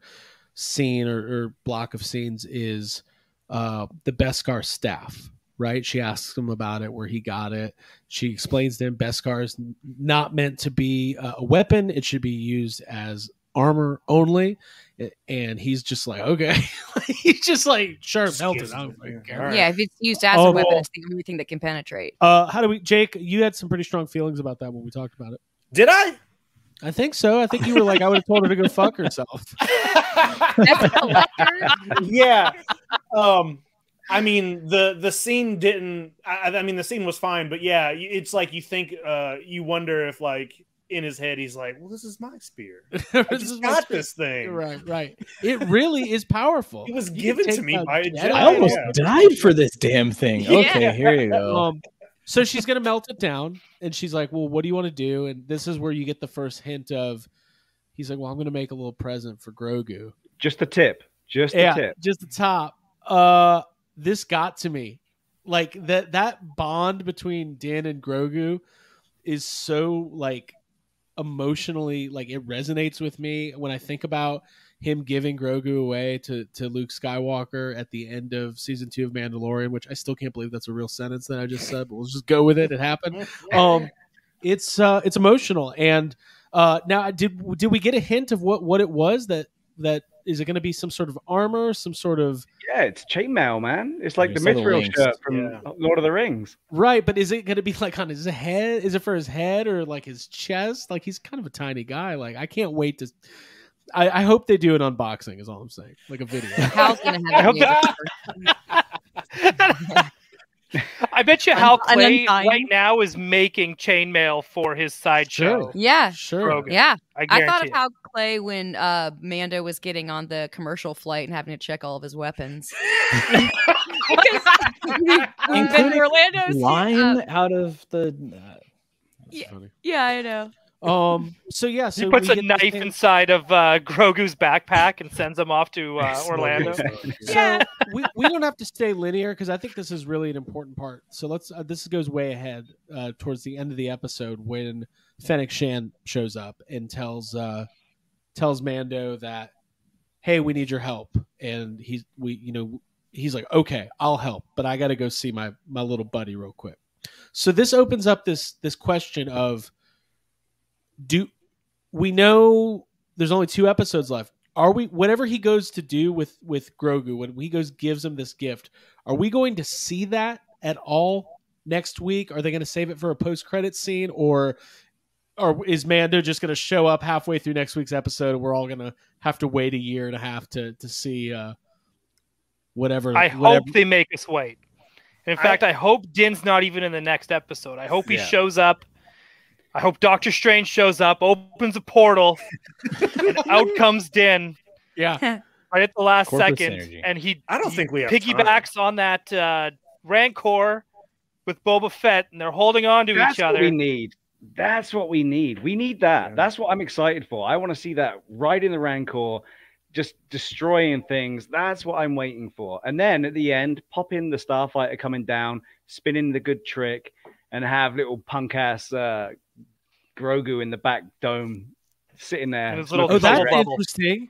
scene or, or block of scenes is uh the Beskar staff. Right? She asks him about it, where he got it. She explains to him Beskar is not meant to be a weapon; it should be used as armor only. And he's just like, okay, he's just like, sure, melt it. I don't fucking care. Yeah, if it's used as Oh, a weapon, well- it's the only thing that can penetrate. Uh, how do we, Jake? You had some pretty strong feelings about that when we talked about it. Did I? I think so. I think you were like, I would have told her to go fuck herself. That's a collector. yeah. Um, I mean the the scene didn't. I, I mean the scene was fine, but yeah, it's like you think. Uh, you wonder if like i- in his head, he's like, "Well, this is my spear. This I is just my got spear. this thing. Right, right. It really is powerful. It was You given to me by a Jedi. Jedi. I almost Yeah. died for this damn thing. Yeah. Okay, here you go. Um, so she's gonna melt it down, and she's like, "Well, what do you want to do?" And this is where you get the first hint of, he's like, "Well, I'm gonna make a little present for Grogu." Just the tip. Just the yeah, tip. just the top. Uh, this got to me, like that that bond between Din and Grogu is so like emotionally like it resonates with me when I think about him giving Grogu away to to Luke Skywalker at the end of season two of Mandalorian, which I still can't believe that's a real sentence that I just said, but we'll just go with it. It happened. Um, it's uh, it's emotional, and uh, now did did we get a hint of what what it was that that is it going to be some sort of armor, some sort of Yeah, it's chainmail, man. It's like the some the Mithril shirt from Yeah. Lord of the Rings. right? But is it going to be like on his head? Is it for his head or like his chest? Like he's kind of a tiny guy. Like I can't wait to. I, I hope they do an unboxing. Is all I'm saying, like a video. Hal's gonna have hope a that- I bet you Un- Hal Clay untying. right now is making chainmail for his sideshow. Sure. Yeah, sure. Grogu. yeah. I I thought of it. how Clay when uh, Mando was getting on the commercial flight and having to check all of his weapons. Because we've been Including to Orlando. Line uh, out of the. Uh, Yeah. funny. yeah, I know. Um. So yeah. So he puts a knife thing- inside of uh, Grogu's backpack and sends him off to uh, Orlando. So we, we don't have to stay linear because I think this is really an important part. So let's uh, this goes way ahead uh, towards the end of the episode when Fennec Shan shows up and tells uh, tells Mando that hey we need your help and he's we you know he's like okay I'll help but I got to go see my my little buddy real quick. So this opens up this this question of do we know there's only two episodes left are we whatever he goes to do with with Grogu when he goes gives him this gift are we going to see that at all next week are they going to save it for a post credit scene or or is Mando just going to show up halfway through next week's episode and we're all going to have to wait a year and a half to to see uh whatever I whatever hope they make us wait. In I- fact, I, hope Din's not even in the next episode. I hope he Yeah. shows up. I hope Doctor Strange shows up, opens a portal, and out comes Din yeah right at the last Corporate second, synergy. and he I don't he think we have time. piggybacks on that uh, Rancor with Boba Fett, and they're holding on to That's each what other. we need. That's what we need. We need that. Yeah. That's what I'm excited for. I want to see that right in the Rancor, just destroying things. That's what I'm waiting for. And then at the end, pop in the Starfighter coming down, spinning the good trick, and have little punk ass uh, Grogu in the back dome sitting there. Little oh that's bubble interesting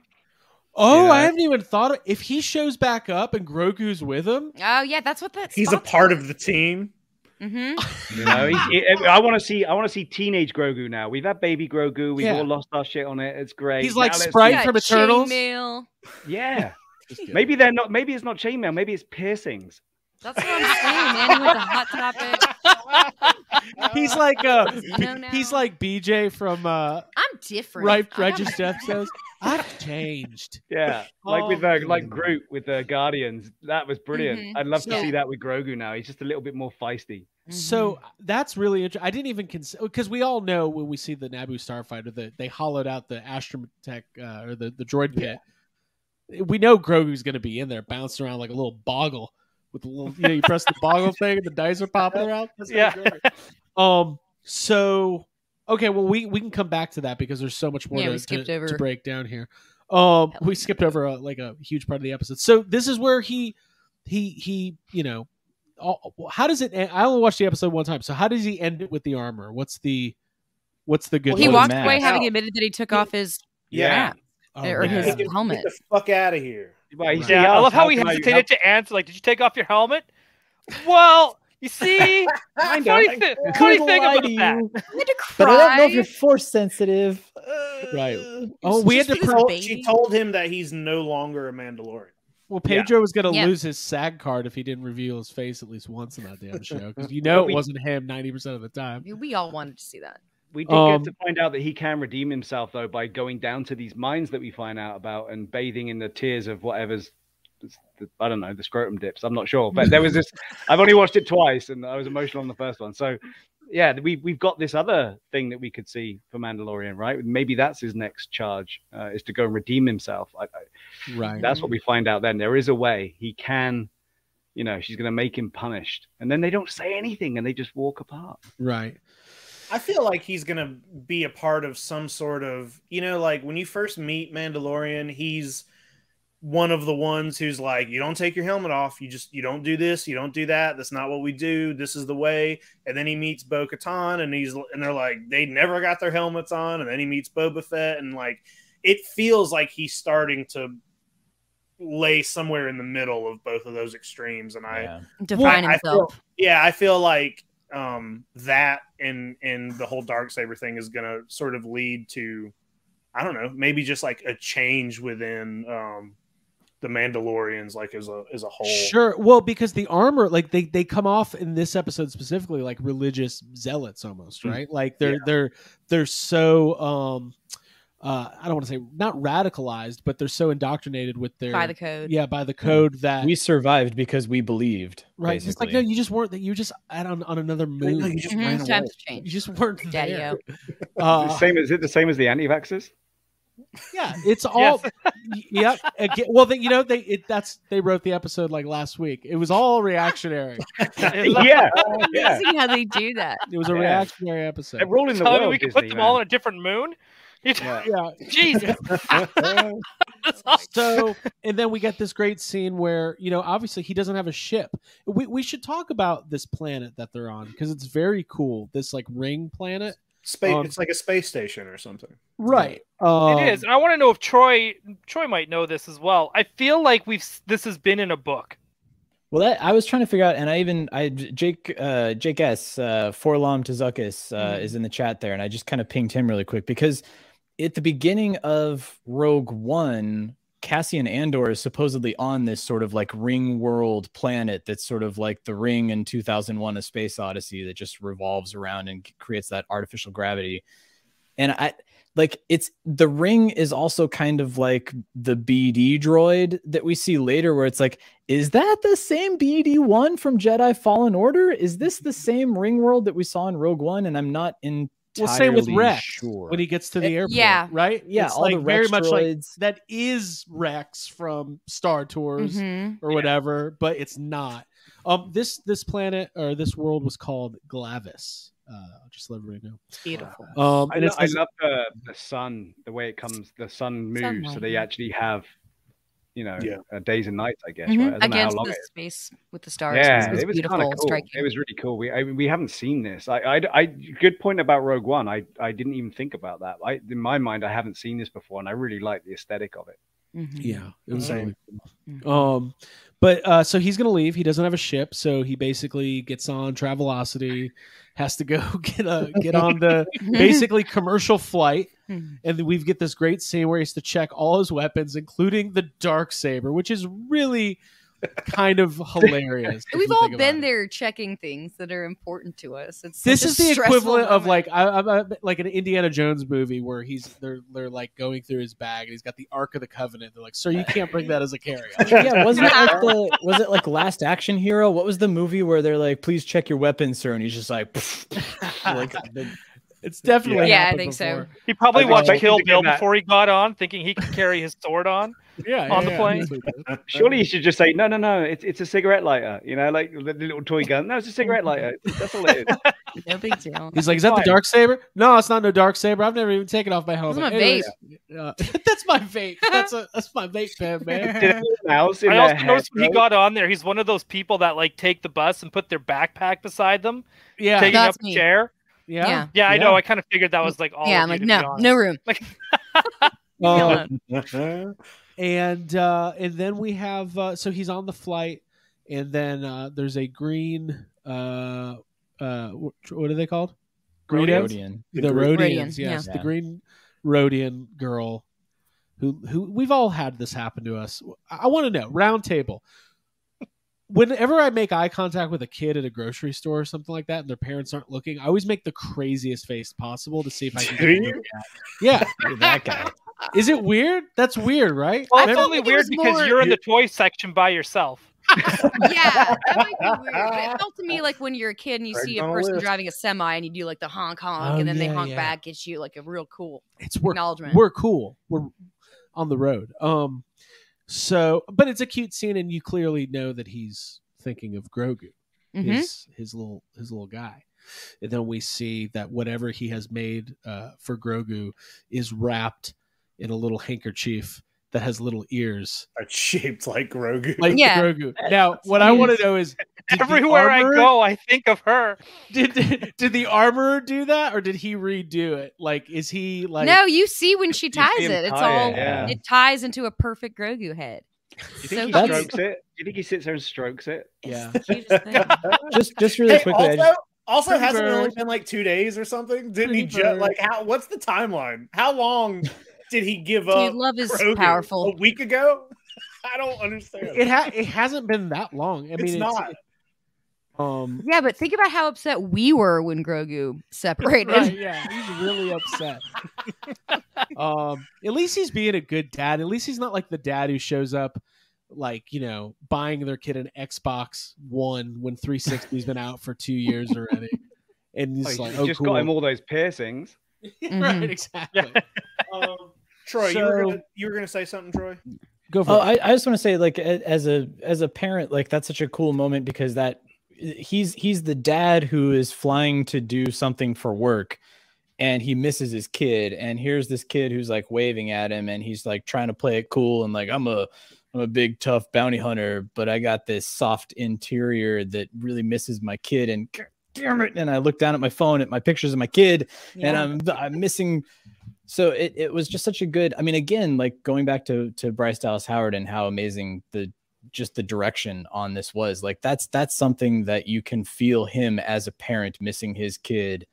oh You I haven't even thought of if he shows back up and Grogu's with him Oh yeah, that's what that. He's a part of the team. Mm-hmm. You know, he- he- I want to see. I want to see teenage Grogu now. We've had baby Grogu. We've Yeah. all lost our shit on it. It's great. He's like Now Sprite see- from Eternals? Chainmail. Yeah. Maybe they're not. Maybe it's not chainmail. Maybe it's piercings. That's what I'm saying, man. He went to hot topic. he's like uh Zeno now. he's like BJ from uh I'm different. right I got Righteous Death says I've changed. Yeah, like Oh, with uh, like man. Groot with the Guardians. That was brilliant. Mhm. I'd love to see that with Grogu now. He's just a little bit more feisty. So that's really interesting. I didn't even consider because we all know when we see the Naboo starfighter that they hollowed out the astromech uh, or the the droid pit. We know Grogu's going to be in there bouncing around like a little boggle with a little you know you press the boggle thing and the dice are popping around. That's Yeah. gonna be great. Um. So okay, well we we can come back to that because there's so much more Yeah, to, to, over- to break down here. Um, Hell we skipped over a, like a huge part of the episode. So this is where he he he you know how does it end? I only watched the episode one time. So how does he end it with the armor? What's the what's the good? Well, He What one? a walked away having admitted that he took off his Yeah. mask Oh, or his man. Get, helmet. get the fuck out of here. Well, he Right. said, Yeah, I love how he hesitated to answer. Like, did you take off your helmet? Well, you see, Kind funny, of. thi- I funny thing about to that. I had to but I don't know if you're force sensitive. Right. Uh, Oh, we had to. because Pro- she told him that he's no longer a Mandalorian. well, Pedro was going to Yeah. lose his SAG card if he didn't reveal his face at least once in that damn show because you know we- it wasn't him ninety percent of the time. We all wanted to see that. We did Um, get to find out that he can redeem himself though by going down to these mines that we find out about and bathing in the tears of whatever's. I don't know the scrotum dips. I'm not sure, but there was this. I've only watched it twice, and I was emotional on the first one. So yeah, we we've got this other thing that we could see for Mandalorian, right? Maybe that's his next charge uh, is to go and redeem himself. I, I, Right. that's what we find out then. There is a way he can, you know, she's going to make him punished, and then they don't say anything and they just walk apart. Right. I feel like he's gonna be a part of some sort of, you know, like when you first meet Mandalorian, he's one of the ones who's like, you don't take your helmet off, you just you don't do this, you don't do that. That's not what we do. This is the way. And then he meets Bo Katan, and he's and they're like, they never got their helmets on. And then he meets Boba Fett, and like, it feels like he's starting to lay somewhere in the middle of both of those extremes. And I, Yeah. Define I- I himself. feel- yeah, I feel like um, that and and the whole dark saber thing is going to sort of lead to, I don't know, maybe just like a change within um, the Mandalorians, like as a as a whole. Sure. Well, because the armor, like they they come off in this episode specifically like religious zealots almost, Mm. right? Like they're Yeah. they're they're so um uh I don't want to say not radicalized, but they're so indoctrinated with their by the code. yeah by the code that We survived because we believed. right. It's like no, you just weren't. That you were just out on, on another moon. No, you just Mhm, ran away. You just weren't there. Daddy-o. Uh, the same is it the same as the anti-vaxxers? yeah, it's all. yeah, again, well, they, you know, they it, that's they wrote the episode like last week. It was all reactionary. yeah, yeah. Amazing how they do that. It was a Yeah. reactionary episode. They're ruling the Tell me world. we can Disney, put them man. all on a different moon. You- Yeah. Yeah. Jesus. So, and then we get this great scene where you know, obviously, he doesn't have a ship. We we should talk about this planet that they're on because it's very cool. This like ring planet, Space. Um, it's like a space station or something. right? Um, it is, and I want to know if Troy Troy might know this as well. I feel like we've this has been in a book. Well, that I was trying to figure out, and I even I Jake uh, Jake S uh, Forlom Tazukis uh, Mhm. is in the chat there, and I just kind of pinged him really quick because at the beginning of Rogue One, Cassian Andor is supposedly on this sort of like ring world planet that's sort of like the ring in 2001: A Space Odyssey that just revolves around and creates that artificial gravity. And I like it's the ring is also kind of like the BD droid that we see later, where it's like, is that the same BD one from Jedi Fallen Order? Is this the same ring world that we saw in Rogue One? And I'm not entirely Well, same with Rex sure. when he gets to the Eh, airport. yeah. right. yeah, It's all like the very Rex much like that is Rex from Star Tours Mhm. or whatever, but it's not. Um, this this planet or this world was called Glavis. Uh, I'll just let everybody know. It's beautiful. Um, and lo- it's I love the, the sun, the way it comes, the sun moves, so they actually have, you know, Yeah. uh, days and nights. I guess. Mhm. Right? I don't know how Against long the it is. space with the stars. Yeah, it was, it was beautiful, kind of cool. striking. It was really cool. We I, we haven't seen this. I, I, I good point about Rogue One. I, I didn't even think about that. I in my mind, I haven't seen this before, and I really like the aesthetic of it. Mhm. Yeah, it was Same. really cool. Um, but uh, so he's gonna leave. He doesn't have a ship, so he basically gets on Travelocity, has to go get a get on the basically commercial flight, Mhm. and then we get this great scene where he has to check all his weapons, including the dark saber, which is really kind of hilarious. We've all think about been it. there checking things that are important to us. It's This is the stressful equivalent of like I, I'm a, like an Indiana Jones movie where he's they're they're like going through his bag and he's got the Ark of the Covenant. They're like, "Sir, you can't bring that as a carry on." yeah, wasn't it like the was it like Last Action Hero? What was the movie where they're like, "Please check your weapons, sir," and he's just like, like the- It's definitely Yeah, I happened think so. He probably I watched Kill Bill before he got on, thinking he could carry his sword on. Yeah, On yeah, the yeah, plane. that's what he did. Surely you should just say, no, no, no. It's it's a cigarette lighter. You know, like the, the little toy gun. No, it's a cigarette lighter. That's all it is. no big deal. He's like, "Is that the dark saber?" No, it's not no dark saber. I've never even taken off my helmet. That's my Anyways, uh, that's my vape. That's a that's my vape pen, man. anyone else in I also head noticed when he got on there, he's one of those people that like take the bus and put their backpack beside them, Yeah, taking That's up a me. chair. yeah, Yeah. Yeah, I know. I kind of figured that was like all. yeah, I'm like, to be no, honest. no room. Yeah. And uh, and then we have uh, so he's on the flight, and then uh, there's a green. Uh, uh, what are they called? Greedos? Rodian. The The Rodians, Rodian, yes, yeah. the green Rodian girl, who who we've all had this happen to us. I, I want to know round table. Whenever I make eye contact with a kid at a grocery store or something like that, and their parents aren't looking, I always make the craziest face possible to see if I can. Do get you? Yeah, Look at that guy. is it weird? That's weird, right? Well, I it's only weird because more- you're in the toy section by yourself. yeah, that might be weird. But it felt to me like when you're a kid and you Craig's see a person list. driving a semi and you do like the honk honk Oh, and then they honk yeah. back, at you like a real cool It's we're acknowledgement. we're cool. We're on the road. Um, so but it's a cute scene, and you clearly know that he's thinking of Grogu, Mhm. his his little his little guy. And then we see that whatever he has made uh, for Grogu is wrapped in a little handkerchief that has little ears, That's shaped like Grogu. like Yeah. Grogu. Now, what I want to know is, did the Everywhere I go, I think of her. did did the armorer do that, or did he redo it? Like, is he like? no, you see when she ties it, it's tie it, all yeah. it ties into a perfect Grogu head. Do you think So he strokes it? Do you think he sits there and strokes it? Yeah. It's the cutest thing. just just really Hey, quickly, also, just- also Pretty hasn't it only been like two days or something? Didn't he just like how? What's the timeline? How long did he give Dude, up? love is Grogu? powerful. A week ago? I don't understand. It ha- it hasn't been that long. I mean, it's not. Um, Yeah, but think about how upset we were when Grogu separated. right, yeah, he's really upset. um, at least he's being a good dad. At least he's not like the dad who shows up, like you know, buying their kid an Xbox One when 360's been out for two years already, and Oh, he's he's like, "Oh, just cool." got him all those piercings. right, Mhm. exactly. um, Troy, you were gonna you were gonna say something, Troy? go for Oh, it. I, I just want to say, like, as a as a parent, like that's such a cool moment because that he's he's the dad who is flying to do something for work, and he misses his kid, and here's this kid who's like waving at him, and he's like trying to play it cool and like I'm a I'm a big tough bounty hunter, but I got this soft interior that really misses my kid, and damn it, and I look down at my phone at my pictures of my kid, and I'm I'm missing. So it, it was just such a good. I mean, again, like going back to to Bryce Dallas Howard and how amazing the just the direction on this was. Like that's that's something that you can feel him as a parent missing his kid,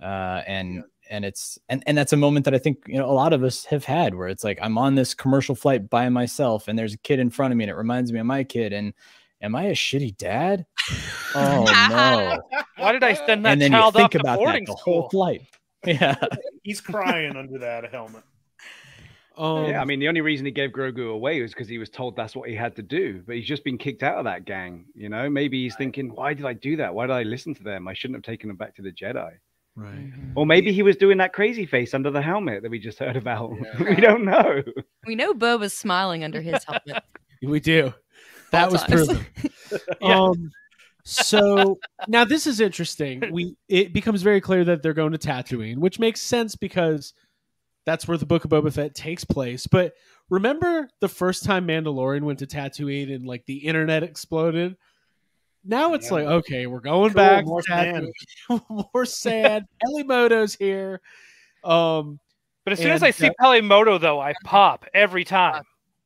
uh, and and it's and and that's a moment that I think you know a lot of us have had where it's like I'm on this commercial flight by myself and there's a kid in front of me and it reminds me of my kid and. Am I a shitty dad? Oh no! Why did I send that and then you child think off to about that boarding the school? whole flight. Yeah. He's crying under that helmet. Um, yeah, I mean, the only reason he gave Grogu away was because he was told that's what he had to do. But he's just been kicked out of that gang. You know, maybe he's thinking, why did I do that? Why did I listen to them? I shouldn't have taken them back to the Jedi. right. Or maybe he was doing that crazy face under the helmet that we just heard about. we don't know. We know Boba's smiling under his helmet. We do. That All was times. proven. Yeah. Um, so now this is interesting. We it becomes very clear that they're going to Tatooine, which makes sense because that's where the Book of Boba Fett takes place. But remember the first time Mandalorian went to Tatooine and like the internet exploded. Now it's Yeah. like okay, we're going Cool, back more sad. sand. Tatooine. more sand. Peli Motto's here. Um, But as soon as I see uh, Peli Motto, though, I pop every time.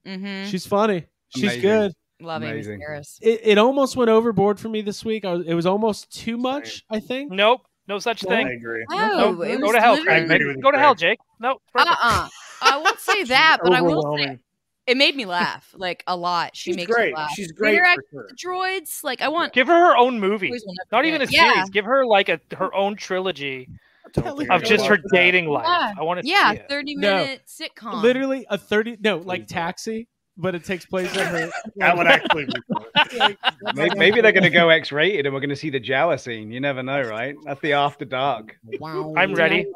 Mm-hmm. she's funny. She's Amazing. good. Love Amy amazing. Sedaris. It, it almost went overboard for me this week. I was, it was almost too much. I think. Nope, no such I thing. agree. Oh, No, it go to hell, literally- Craig. I agree Go to hell, Jake. No, uh-uh. perfect. Uh-uh. I won't say that, but I will say it made me laugh like a lot. She She's makes great. me laugh. She's great interact for sure. the droids, like I want. Give her her own movie. Boys will never Not even a forget. series. Give her like a her own trilogy Don't think I of just her watch that. dating life. Yeah. I want to Yeah, see yeah it. thirty No. minute sitcom. Literally a thirty. No, like Taxi, but it takes place at her. That would actually be. Maybe, maybe they're going to go X rated and we're going to see the Jawa scene. You never know, right? That's the after dark. Wow. I'm ready.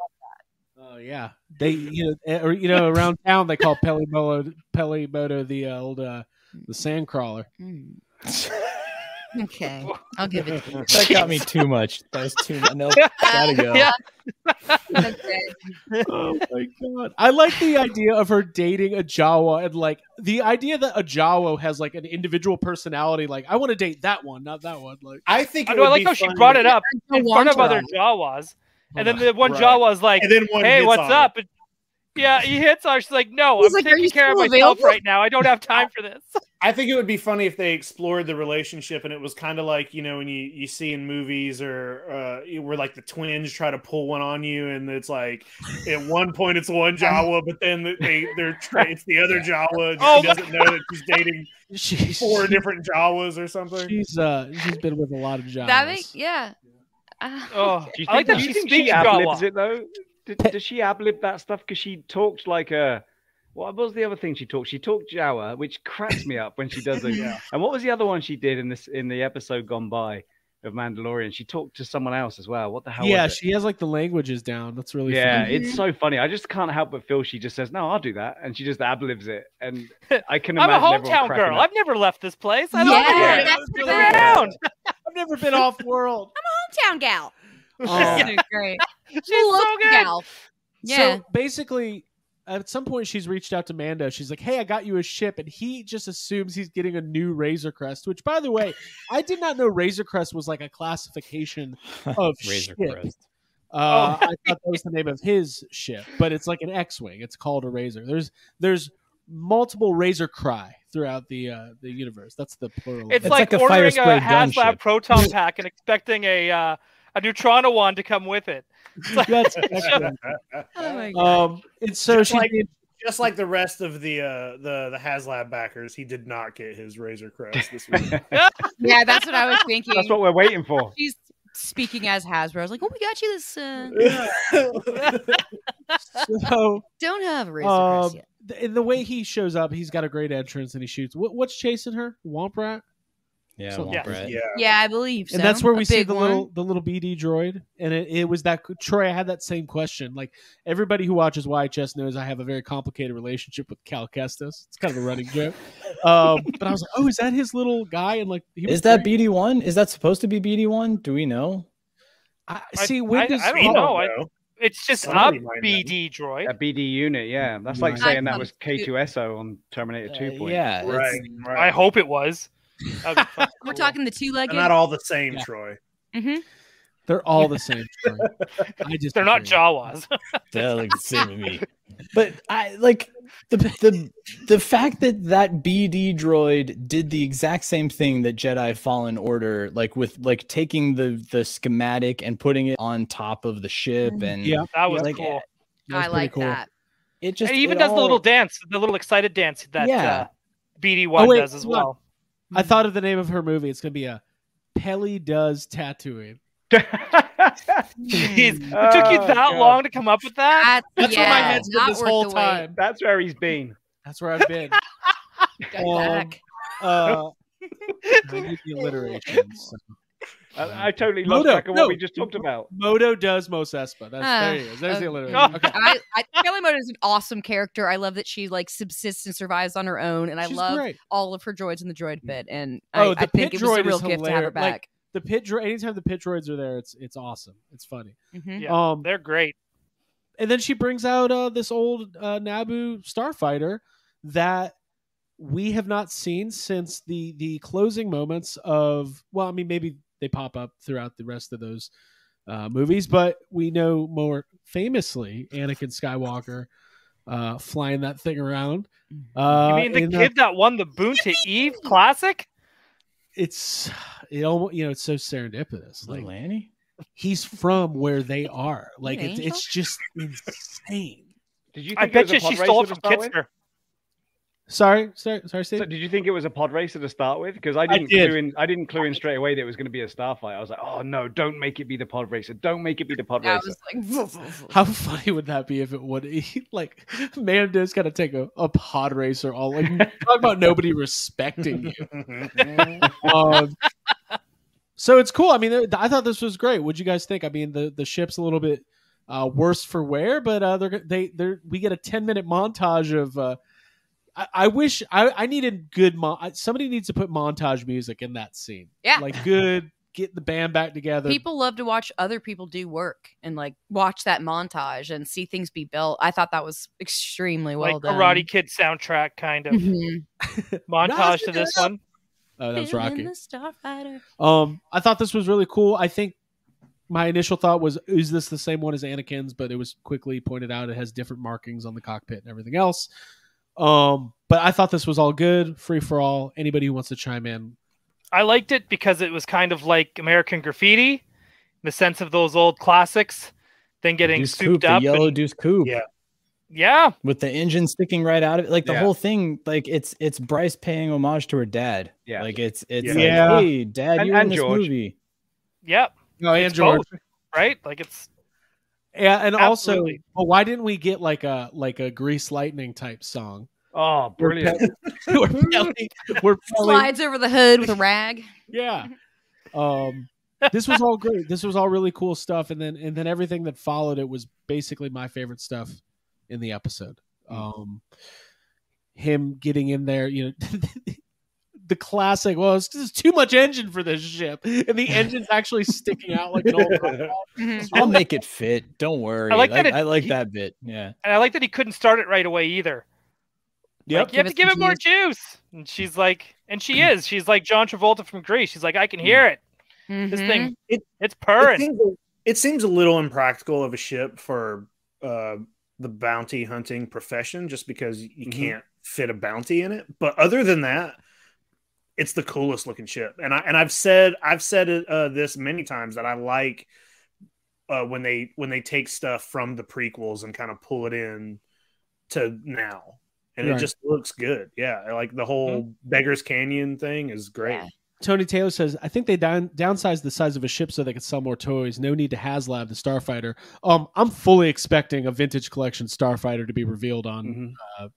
Oh yeah, they you know eh, or you know around town they call Peli Motto Pelimoto the uh, old uh, the sand crawler. Mm. okay, I'll give it. to you. That got me too much. That was too much. No, gotta go. Yeah. Okay. oh my god! I like the idea of her dating a Jawa and like the idea that a Jawa has like an individual personality. Like I want to date that one, not that one. Like I think. I know. I like how she brought it up in front of other. Jawas, and then the one Right. Jawa's like, And then one "Hey, what's on up?" And, yeah, he hits her. She's like, "No, He's I'm like, taking care of myself available?" right now. I don't have time for this." I think it would be funny if they explored the relationship and it was kind of like you know when you you see in movies or uh, where like the twins try to pull one on you and it's like at one point it's one Jawa but then they they're tra- it's the other Jawa and Oh she doesn't know that she's dating she's four different Jawas or something. She's uh she's been with a lot of Jawas. That make yeah. Uh, Oh, Do you I like think, that do she think speaks she Jawa. it though? Did, does she ad lib that stuff? Because she talked like a What was the other thing she talked? She talked Jawa, which cracks me up when she does it. Yeah. And what was the other one she did in this in the episode gone by of Mandalorian? She talked to someone else as well. What the hell? yeah, was it? she has like the languages down. That's really Yeah, funny. it's so funny. I just can't help but feel she just says, "No, I'll do that," and she just ad libs it, and I can imagine. I'm a hometown girl. up. I've never left this place. I Yeah, love it that's Stick right. around. I've never been off world. I'm a hometown gal. Um, She's great. She's Local so good. gal. Yeah. So basically, at some point, she's reached out to Mando. She's like, "Hey, I got you a ship," and he just assumes he's getting a new Razor Crest. Which, by the way, I did not know Razor Crest was like a classification of Razor ship. Crest. Uh, I thought that was the name of his ship, but it's like an X-wing. It's called a Razor. There's there's multiple Razor Cry throughout the uh, the universe. That's the plural. It's, It's like, like a fire ordering a spray gun HasLab ship. proton pack and expecting a uh, a Neutrona one to come with it. That's exactly right. Oh my god. Um, and so Just she like- Just like the rest of the uh, the the HasLab backers, he did not get his Razor Crest this week. yeah, that's what I was thinking. That's what we're waiting for. She's speaking as Hasbro. I was like, "Oh, we got you this. Uh, so don't have a razor um, crest yet." in the way he shows up, he's got a great entrance and he shoots. What, what's chasing her? Womp rat. Yeah, So- Womp Yeah. Rat. yeah. Yeah, I believe so. and that's where A we see the one. little the little BD droid, and it, it was that Troy. I had that same question. Like everybody who watches YHS knows, I have a very complicated relationship with Cal Kestis. It's kind of a running joke. Um, but I was like, oh, is that his little guy? And like, he Is that. BD one? Is that supposed to be BD one? Do we know? I, I- see, when I- does I don't know. I- know. It's just Somebody a might know. BD droid. A BD unit, yeah. That's like Right. saying I that was thought it was K2SO on Terminator 2. Uh, point. yeah, Right, right. I hope it was. That'd be fucking We're talking the two-legged. They're not all the same, Yeah. Troy. hmm They're all the same. Troy. I just They're not agree. Jawas. That looks the same to me. But I like the the the fact that that BD droid did the exact same thing that Jedi Fallen Order, like with like taking the the schematic and putting it on top of the ship, and Yeah, That was like cool. That was I like cool. that. it just And he even it does the little dance, the little excited dance that Yeah. uh, BD one Oh, does as hold well. I thought of the name of her movie. It's gonna be a Peli does Tatooine. Jeez, it took you Oh, that God. long to come up with that. That's, That's yeah, where my head's been this whole the wait. time. That's where he's been. That's where I've been. Go Um, back. uh, I need the alliteration. so. I, I totally lost Motto, track of no. what we just talked about. Motto does Mos Espa. That's Ah, there he is. There's the okay. alliteration. Okay. I, I, Peli Motto is an awesome character. I love that she like subsists and survives on her own, and I She's love great. all of her droids in the droid bit. And Oh, I, the I think pit it was a droid real is gift to have her hilarious. Like, back. The pit droid. Anytime the pit droids are there, it's it's awesome. It's funny. Mhm. Yeah, Um, they're great. and then she brings out uh, this old uh, Naboo starfighter that we have not seen since the the closing moments of. Well, I mean, maybe they pop up throughout the rest of those uh, movies, but we know more famously Anakin Skywalker uh, flying that thing around. Uh, You mean the in, kid that won the Boonta Eve Classic? it's it almost you know it's so serendipitous. Like Lanny, he's from where they are. Like it's it's just insane. Did you think I bet you she stole it from start with? Kitster. Sorry, sorry, sorry, Steve. So did you think it was a pod racer to start with? Because I didn't did. clue in. I didn't clue in straight away that it was going to be a starfight. I was like, oh no, don't make it be the pod racer. Don't make it be the pod I racer. was like, How funny would that be if it would like Mando's got to take a, a pod racer all like talk about nobody respecting you. Um, so it's cool. I mean, I thought this was great. What'd you guys think? I mean, the the ship's a little bit uh, worse for wear, but uh, they're they they we get a ten minute montage of. Uh, I, I wish I, I needed good. Mo- somebody needs to put montage music in that scene. Yeah. like good. Get the band back together. people love to watch other people do work and like watch that montage and see things be built. I thought that was extremely well like done. Karate Kid soundtrack kind of Mhm. montage to this one. oh, that was Rocky. the Starfighter. Um, I thought this was really cool. I think my initial thought was, is this the same one as Anakin's? But it was quickly pointed out it has different markings on the cockpit and everything else. Um, but I thought this was all good, free for all. Anybody who wants to chime in, I liked it because it was kind of like American Graffiti, in the sense of those old classics, then getting Deuce souped Coupe, the up. yellow and- Deuce Coupe. Yeah. yeah, With the engine sticking right out of it, like the Yeah. whole thing, like it's it's Bryce paying homage to her dad. Yeah. like it's it's Yeah. like, Yeah. hey, dad, And- you were in and this George. movie. yep, oh, and It's George, both. right? Like it's Yeah, and also, well, why didn't we get like a like a Grease Lightning type song? Oh, brilliant! we're Peli, we're Peli- Slides over the hood with a rag. yeah. Um, this was all great. This was all really cool stuff, and then and then everything that followed it was basically my favorite stuff in the episode. Um, him getting in there, you know. The classic, well, it's just too much engine for this ship, and the engine's actually sticking out like an old. Mhm. I'll make it fit. Don't worry. I like that it- I like he- that bit. Yeah. And I like that he couldn't start it right away either. Yep. Like, you have to Give give it it more juice. And she's like, and she is. She's like John Travolta from Grease. She's like, I can hear it. This Mhm. thing, It- it's It purring. seems, it seems a little impractical of a ship for uh, the bounty hunting profession, just because you Mhm. can't fit a bounty in it. But other than that, it's the coolest looking ship. And I and I've said I've said it, uh, this many times that I like uh, when they when they take stuff from the prequels and kind of pull it in to now, and Right. it just looks good. Yeah, like the whole Beggars Canyon thing is great. Yeah. Tony Taylor says, "I think they down, downsized the size of a ship so they could sell more toys. No need to HasLab the Starfighter. Um, I'm fully expecting a vintage collection Starfighter to be revealed on Mhm.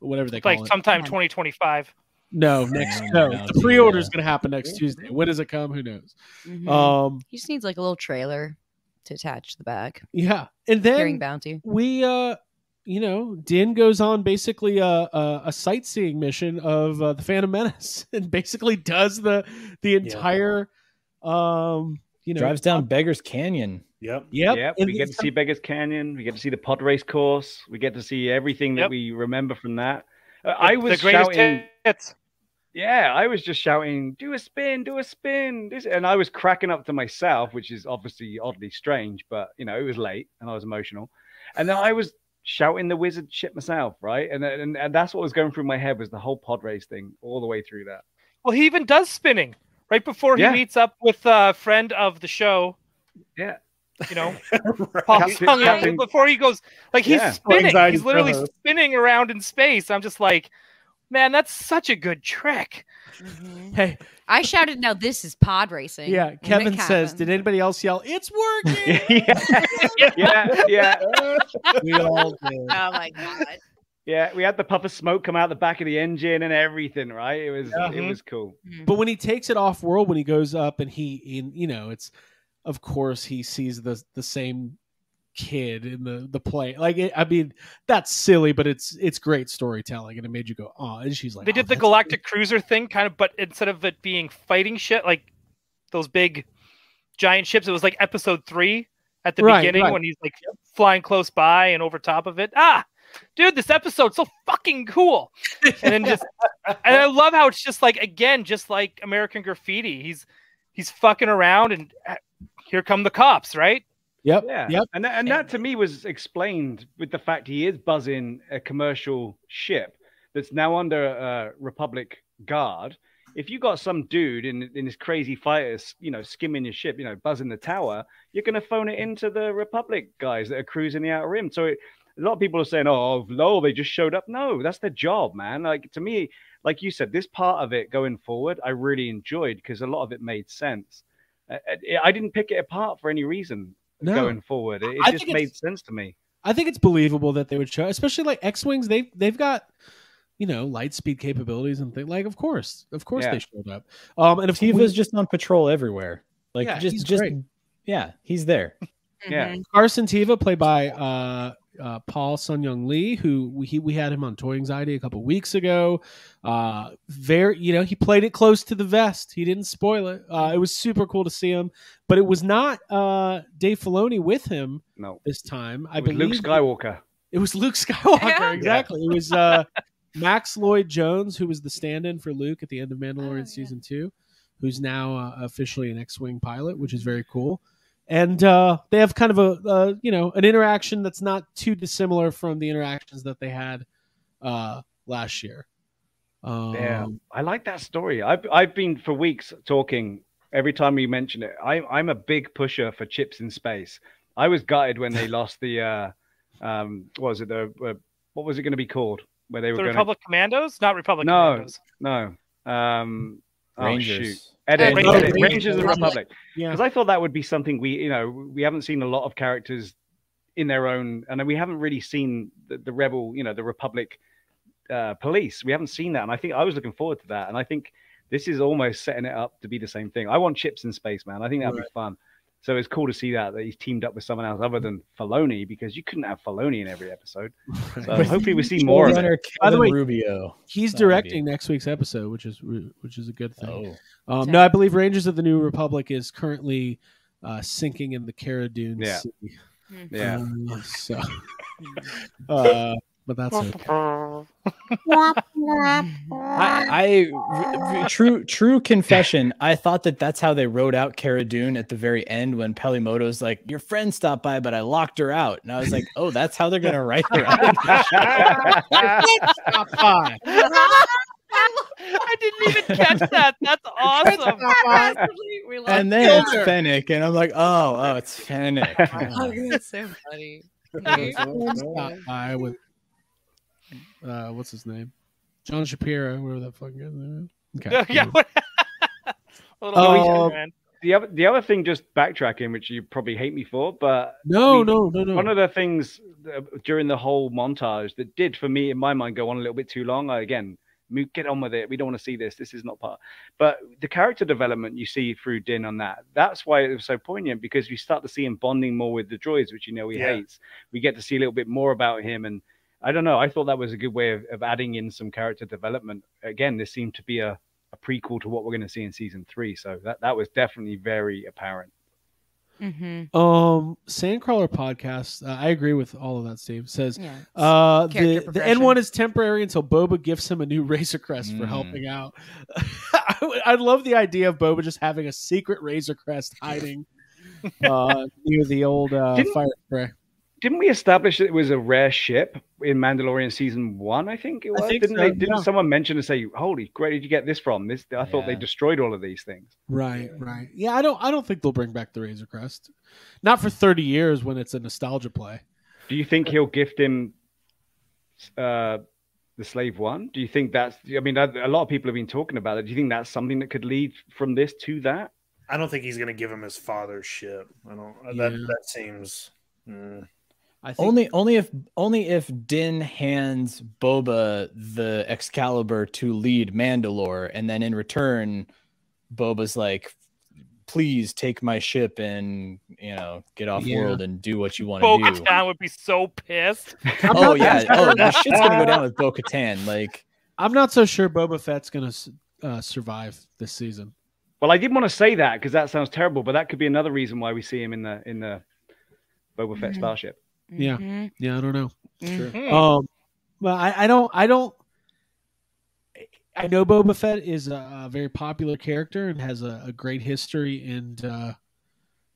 whatever they call like it. Like sometime 2025. No, next No, no. no, The pre-order is yeah. going to happen next Tuesday. When does it come? Who knows? Mhm. Um, he just needs like a little trailer to attach the bag. yeah, and Hearing then bounty. we, uh, you know, Din goes on basically a, a, a sightseeing mission of uh, the Phantom Menace, and basically does the the entire, um, you know, Drives down Beggars Canyon. Yep. Yep, Yep, and we get to see Beggars Canyon. We get to see the pod race course. We get to see everything that Yep. we remember from that. Uh, I was shouting. hits. Yeah, I was just shouting, "Do a spin, do a spin!" This, and I was cracking up to myself, which is obviously oddly strange, but you know, it was late and I was emotional. And then I was shouting the wizard shit myself, right? And, and and that's what was going through my head was the whole pod race thing all the way through that. Well, he even does spinning right before he Yeah. meets up with a friend of the show. Yeah. You know, Right. Paul Captain- Captain- before he goes, like he's Yeah. spinning. Anxiety He's literally co-host. spinning around in space. I'm just like, man, that's such a good trick. Mm-hmm. Hey, I shouted, "Now this is pod racing." yeah. when Kevin says, "Did anybody else yell? It's working." yeah, yeah, yeah, we all did. Oh my god! yeah. We had the puff of smoke come out the back of the engine and everything, right? It was it was cool. Mm-hmm. But when he takes it off world, when he goes up and he, in you know, it's of course he sees the the same kid in the the play. Like it, I mean, that's silly, but it's it's great storytelling, and it made you go, oh. And she's like, They "Oh, did the that's Galactic Cruiser thing, kind of, but instead of it being fighting shit like those big giant ships, it was like Episode Three at the Right, beginning right. when he's like flying close by and over top of it. Ah, dude, this episode's so fucking cool. And then just, and I love how it's just like again, just like American Graffiti. He's he's fucking around, and here come the cops, right? Yep. Yeah, Yep. and that, and that to me was explained with the fact he is buzzing a commercial ship that's now under uh, Republic guard. If you got some dude in in his crazy fighters, you know, skimming your ship, you know, buzzing the tower, you're gonna phone it into the Republic guys that are cruising the outer rim. So it, a lot of people are saying, "Oh, no, they just showed up." No, that's their job, man. Like to me, like you said, this part of it going forward, I really enjoyed because a lot of it made sense. I, I- I didn't pick it apart for any reason No. going forward. It, it just made sense to me. I think it's believable that they would show, especially like X wings. They they've got you know light speed capabilities and things. Like, of course, of course, Yeah. they showed up. Um, and if we, Teva's just on patrol everywhere. Like Yeah, just just great. yeah, he's there. Yeah. Carson Teva, played by uh, uh, Paul Sun-Hyung Lee, who we, he, we had him on Toy Anxiety a couple weeks ago. Uh, very, you know, he played it close to the vest. He didn't spoil it. Uh, it was super cool to see him, but it was not uh, Dave Filoni with him No, this time. I it was believe Luke Skywalker. It was Luke Skywalker, Yeah. exactly. It was uh, Max Lloyd Jones, who was the stand-in for Luke at the end of Mandalorian Oh, yeah. season two, who's now uh, officially an X-wing pilot, which is very cool. And uh, they have kind of a uh, you know an interaction that's not too dissimilar from the interactions that they had uh, last year. Um, Yeah, I like that story. I've I've been for weeks talking. Every time you mention it, I, I'm a big pusher for chips in space. I was gutted when they lost the uh, um, what was it the uh, what was it going to be called? Where they were The going Republic Commandos, not Republic No. Commandos. no um, oh, shoot. Rangers. Edit, Rangers. edit, Rangers. Rangers of the Republic. Republic. yeah. because I thought that would be something we, you know, we haven't seen a lot of characters in their own, and we haven't really seen the, the rebel, you know, the Republic uh, police. We haven't seen that, and I think I was looking forward to that, and I think this is almost setting it up to be the same thing. I want chips in space, man. I think that'd Right. be fun. So it's cool to see that that he's teamed up with someone else other than Filoni because you couldn't have Filoni in every episode. So hopefully we see more of it. Runner By the way, Rubio. He's That would be- directing next week's episode, which is which is a good thing. Oh, Um, no, I believe Rangers of the New Republic is currently uh, sinking in the Cara Dune Yeah. Sea. Yeah. Uh, so, uh, but that's it. I, I r- r- true true confession. I thought that that's how they wrote out Cara Dune at the very end when Peli Motto's like, "Your friend stopped by, but I locked her out," and I was like, "Oh, that's how they're gonna write her out." Top five. I didn't even catch that. That's awesome. we and then it's Fennec, and I'm like, "Oh, oh, it's Fennec." Oh, that's so funny. Top five with uh, what's his name? John Shapiro, whatever that fucking guy's name is. Okay. yeah. what- A Oh. man. the other the other thing, just backtracking, which you probably hate me for, but No, we- no, no, no. One of the things uh, during the whole montage that did for me, in my mind, go on a little bit too long. I, again, get on with it. We don't want to see this. This is not part. But the character development you see through Din on that, that's why it was so poignant because we start to see him bonding more with the droids, which you know he Yeah. hates. We get to see a little bit more about him. And I don't know. I thought that was a good way of, of adding in some character development. Again, this seemed to be a, a prequel to what we're going to see in season three. So that, that was definitely very apparent. Mm-hmm. Um, Sandcrawler podcast. Uh, I agree with all of that. Steve says Yeah. uh, the the. N one is temporary until Boba gives him a new Razor Crest for Mm. helping out. I, I love the idea of Boba just having a secret Razor Crest hiding uh, near the old uh, Didn't- fire spray. Didn't we establish that it was a rare ship in Mandalorian season one? I think it was. think didn't so, they? Didn't yeah. someone mention and say, "Holy, where did you get this from?" This I thought they destroyed all of these things. Right, right. Yeah, I don't. I don't think they'll bring back the Razor Crest. Not for thirty years when it's a nostalgia play. Do you think he'll gift him uh, the slave one? Do you think that's? I mean, a a lot of people have been talking about it. Do you think that's something that could lead from this to that? I don't think he's going to give him his father's ship. I don't. Yeah. That that seems. mm. I think only only if only if Din hands Boba the Excalibur to lead Mandalore, and then in return, Boba's like, "Please take my ship and you know get off Yeah. world and do what you want to do." Katan would be so pissed. Oh yeah, oh sure. the shit's gonna go down with Bo Katan. Like, I'm not so sure Boba Fett's gonna uh, survive this season. Well, I didn't want to say that because that sounds terrible, but that could be another reason why we see him in the in the Boba Fett Mhm. starship. Yeah. Mhm. Yeah, I don't know. Mhm. Hmm. Um, well, I, I don't, I don't. I know Boba Fett is a, a very popular character and has a, a great history in uh,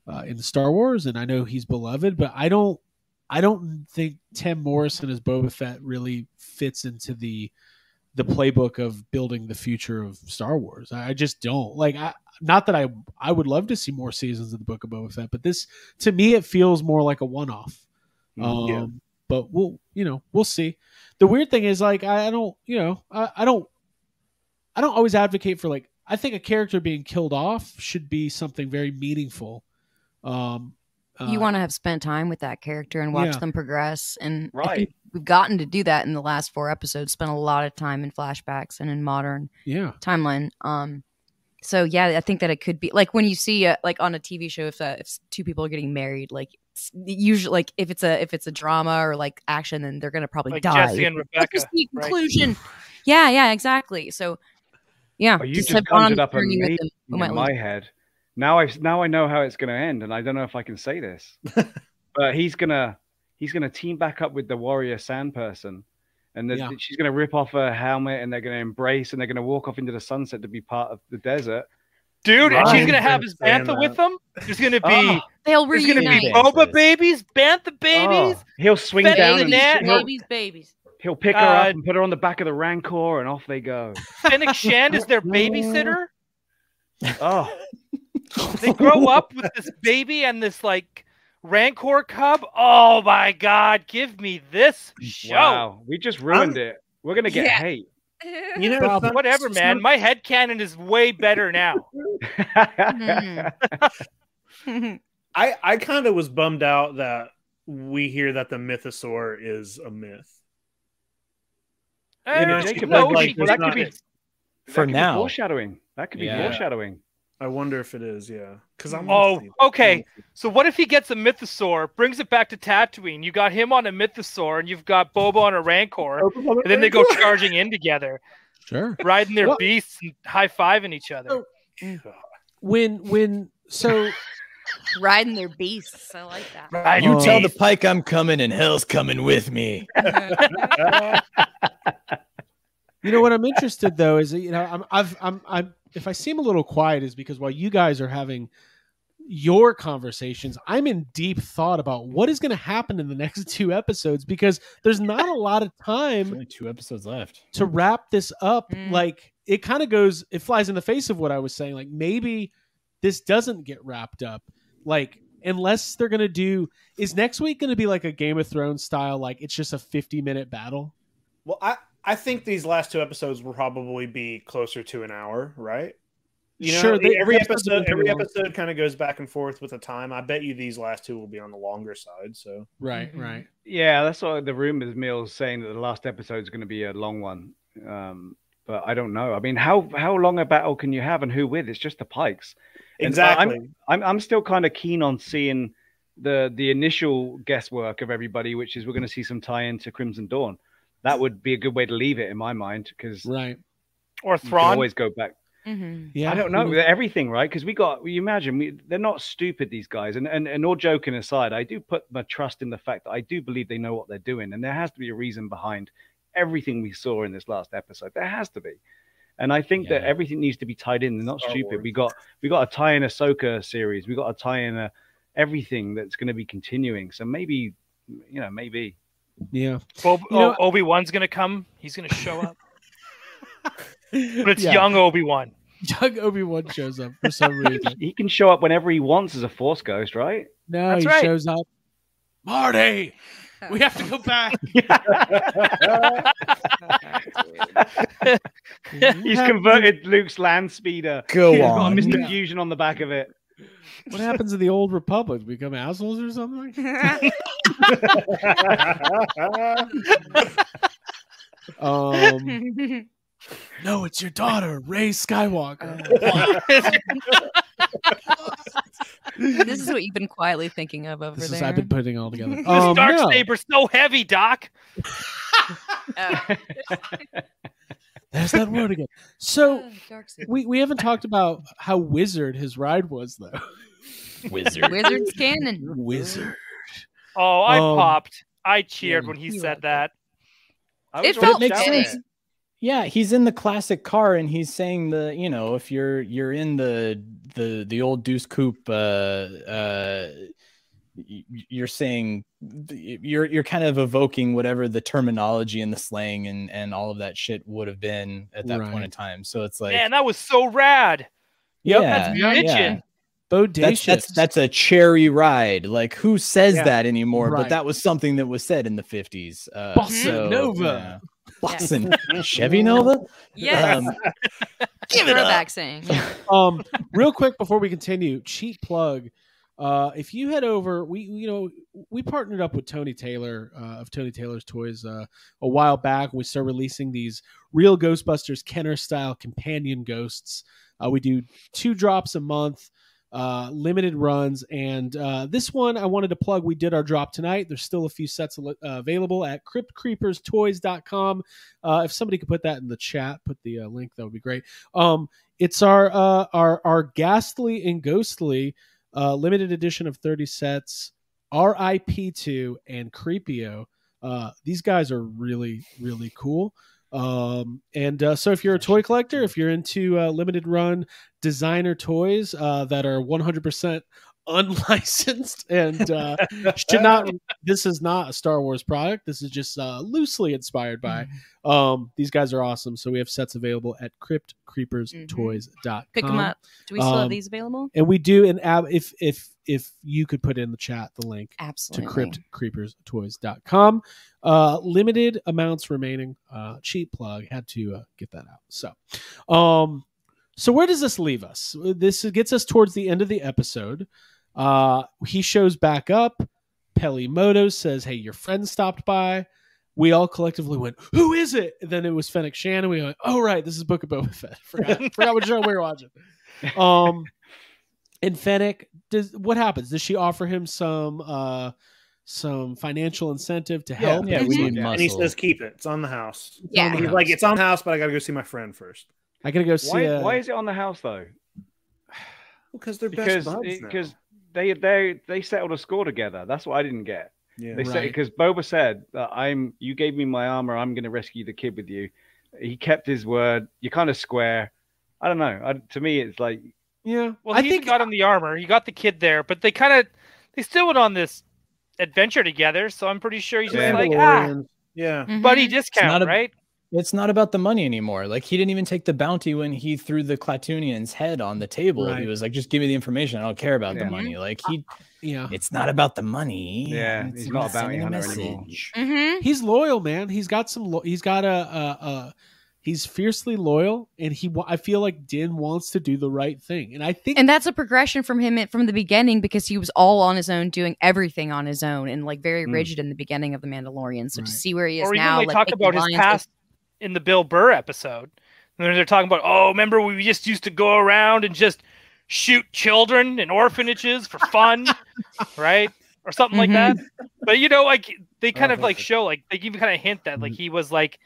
uh, in Star Wars, and I know he's beloved. But I don't, I don't think Tim Morrison as Boba Fett really fits into the the playbook of building the future of Star Wars. I, I just don't like. I, not that I, I would love to see more seasons of the Book of Boba Fett, but this to me it feels more like a one off. Um, Yeah. but we'll, you know, we'll see. The weird thing is, like, I, I don't, you know, I, I don't, I don't always advocate for like. I think a character being killed off should be something very meaningful. Um, you uh, want to have spent time with that character and watch yeah. them progress and I Right. think we've gotten to do that in the last four episodes spent a lot of time in flashbacks and in modern yeah, timeline um so yeah i think that it could be like when you see uh, like on a tv show if, uh, if two people are getting married like usually like if it's a if it's a drama or like action then they're gonna probably Like die Jesse and That's Rebecca. just the right? conclusion yeah yeah exactly so yeah Oh, you just just have on conjured up a journey with amazing them. We in my lose- head. Now I now I know how it's going to end, and I don't know if I can say this, but he's gonna he's gonna team back up with the warrior sand person, and the, Yeah. she's gonna rip off her helmet, and they're gonna embrace, and they're gonna walk off into the sunset to be part of the desert. Dude, and she's gonna have his saying bantha with them. There's gonna be Oh, they'll there's gonna be. Boba babies, bantha babies. oh, he'll swing Fett down the and net. he'll, babies babies he'll pick her Uh, up and put her on the back of the Rancor, and off they go. Fennec Shand is their babysitter. Oh, They grow up with this baby and this like Rancor cub. Oh my god, give me this show. wow, we just ruined it. We're gonna get Yeah. hate. You know, Problem. Whatever, some- man. My head canon is way better now. Mhm. I I kind of was bummed out that we hear that the mythosaur is a myth. Eh, know, Jacob, no, like, she- there's that not- could be that that For could be now. foreshadowing. That could be Yeah. foreshadowing. I wonder if it is, yeah. Because I'm. Oh, okay. So what if he gets a mythosaur, brings it back to Tatooine? You got him on a mythosaur, and you've got Boba on a Rancor, and then they go charging in together, Sure. riding their Well- beasts and high fiving each other. When when so Riding their beasts. I like that. Riding You You Oh. tell the pike I'm coming and hell's coming with me. You know what I'm interested though is you know I'm I've I'm I'm if I seem a little quiet is because while you guys are having your conversations, I'm in deep thought about what is going to happen in the next two episodes because there's not a lot of There's time only two episodes left. to wrap this up. Mm. Like it kind of goes, it flies in the face of what I was saying. Like maybe this doesn't get wrapped up. Like unless they're gonna do, is next week gonna be like a Game of Thrones style? Like it's just a 50 minute battle. Well, I I think these last two episodes will probably be closer to an hour, right? You know, Sure, they- every the episodes have episode every long. episode kind of goes back and forth with the time. I bet you these last two will be on the longer side. So Right, Mhm. right. Yeah, that's what the rumors mill's saying that the last episode is going to be a long one. Um, but I don't know. I mean, how how long a battle can you have and who with? It's just the pikes. And exactly. I'm I'm still kind of keen on seeing the the initial guesswork of everybody, which is we're going to see some tie into Crimson Dawn. That would be a good way to leave it in my mind because Right. Or can Thrawn. always go back. hmm Yeah. I don't know everything, right? Because we got you imagine we, they're not stupid these guys, and, and and all joking aside, I do put my trust in the fact that I do believe they know what they're doing, and there has to be a reason behind everything we saw in this last episode. There has to be, and I think that everything needs to be tied in. They're not Star stupid. Wars. We got we got a tie in Ahsoka series. We got a tie in a everything that's going to be continuing. So maybe you know maybe Yeah. Bob, You know- Obi Wan's gonna come. He's gonna show up, but it's Yeah. young Obi Wan. Young Obi Wan shows up for some reason. he can show up whenever he wants as a Force ghost, right? No, That's he right. shows up. Marty, we have to go back. He's converted Luke's land speeder. Go He's got a on. Mr. Yeah. Fusion on the back of it. What happens to the old Republic? Become assholes or something? Um, no, it's your daughter, Rey Skywalker. this is what you've been quietly thinking of over This is there. I've been putting all together. This Um, dark no, saber's so heavy, Doc. Oh. There's that word again. So Darksaber. we, we haven't talked about how wizard his ride was though. Wizard. Wizard's cannon. Wizard. Oh, I Um, popped. I cheered yeah. when he said like that. I It felt almost makes sense. there. Yeah, he's in the classic car, and he's saying the you know if you're you're in the the the old Deuce Coupe, uh, uh, y- you're saying you're you're kind of evoking whatever the terminology and the slang and and all of that shit would have been at that point in time. So it's like, Man, that was so rad. Yep, yeah, that's yeah. bitchin'. Bodacious. That's, that's that's a cherry ride. Like who says Yeah. that anymore? Right. But that was something that was said in the fifties. Uh, Bossa so, Nova. yeah. Bossa Chevy Nova. Yes. Um, Give it Throwback saying. Um real quick before we continue cheap plug uh if you head over we you know we partnered up with tony taylor uh, of tony taylor's toys uh, a while back. We started releasing these real ghostbusters kenner style companion ghosts. Uh, we do two drops a month uh, limited runs. And uh, this one i wanted to plug. We did our drop tonight. There's still a few sets available at cryptcreeperstoys.com if somebody could put that in the chat put the link that would be great. Um, it's our our our ghastly and ghostly uh, limited edition of 30 sets rip2 and creepio. Uh, these guys are really really cool. Um, and uh, so if you're a toy collector if you're into uh, limited run designer toys uh, that are 100% unlicensed and uh, should not this is not a star wars product. This is just uh, loosely inspired by um, these guys are awesome. So we have sets available at cryptcreeperstoys.com Pick them up. Do we still Um, have these available? and we do And ab if if if you could put in the chat the link Absolutely. to cryptcreeperstoys.com uh limited amounts remaining. Uh cheap plug. Had to uh, get that out. So um so where does this leave us this gets us towards the end of the episode uh he shows back up Peli Motto says, "Hey, your friend stopped by." We all collectively went, "Who is it?" And then it was Fennec Shand. We went, "Oh right, this is Book of Boba Fett." Forgot, forgot what show we were watching. Um, and Fennec does what happens? Does she offer him some uh some financial incentive to help? yeah, And we need like, muscle. And he says, "Keep it. It's on the house." Yeah. the He's house. like, "It's on the house, but I got to go see my friend first. I gotta go see. Why, uh, why is it on the house though? Because they're Because best buds now. because they they they settled a score together. That's what I didn't get. yeah. They said because Boba said that I'm you gave me my armor, I'm going to rescue the kid with you. He kept his word. You're kind of square. I don't know. I, to me, it's like yeah. Well, I he think got him the armor. He got the kid there, but they kind of they still went on this adventure together. So I'm pretty sure he's just Yeah. like, ah, Mandalorians. yeah. Buddy discount, not a- right? It's not about the money anymore. Like he didn't even take the bounty when he threw the Klatooinian's head on the table. Right. He was like, "Just give me the information. I don't care about Yeah. the money." Like he, yeah. it's not about the money. Yeah, It's he's not a about bounty sending hunter anymore. message. Mhm. He's loyal, man. He's got some. Lo- he's got a, a, a. He's fiercely loyal, and he. I feel like Din wants to do the right thing, and I think. And that's a progression from him from the beginning because he was all on his own, doing everything on his own, and like very Mm. rigid in the beginning of the Mandalorian. So Right. to see where he is Or now, they like talk about his past in the Bill Burr episode. And they're talking about, oh, remember we just used to go around and just shoot children in orphanages for fun, right? Or something like that. But you know, like they kind Oh, of like show, like they even kind of hint that like he was like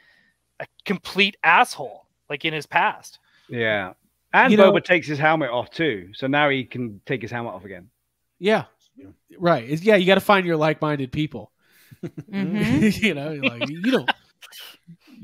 a complete asshole, like in his past. yeah. And You know- Boba takes his helmet off too, so now he can take his helmet off again. yeah, right. It's- yeah, you got to find your like-minded people. Mhm. you know, like you don't.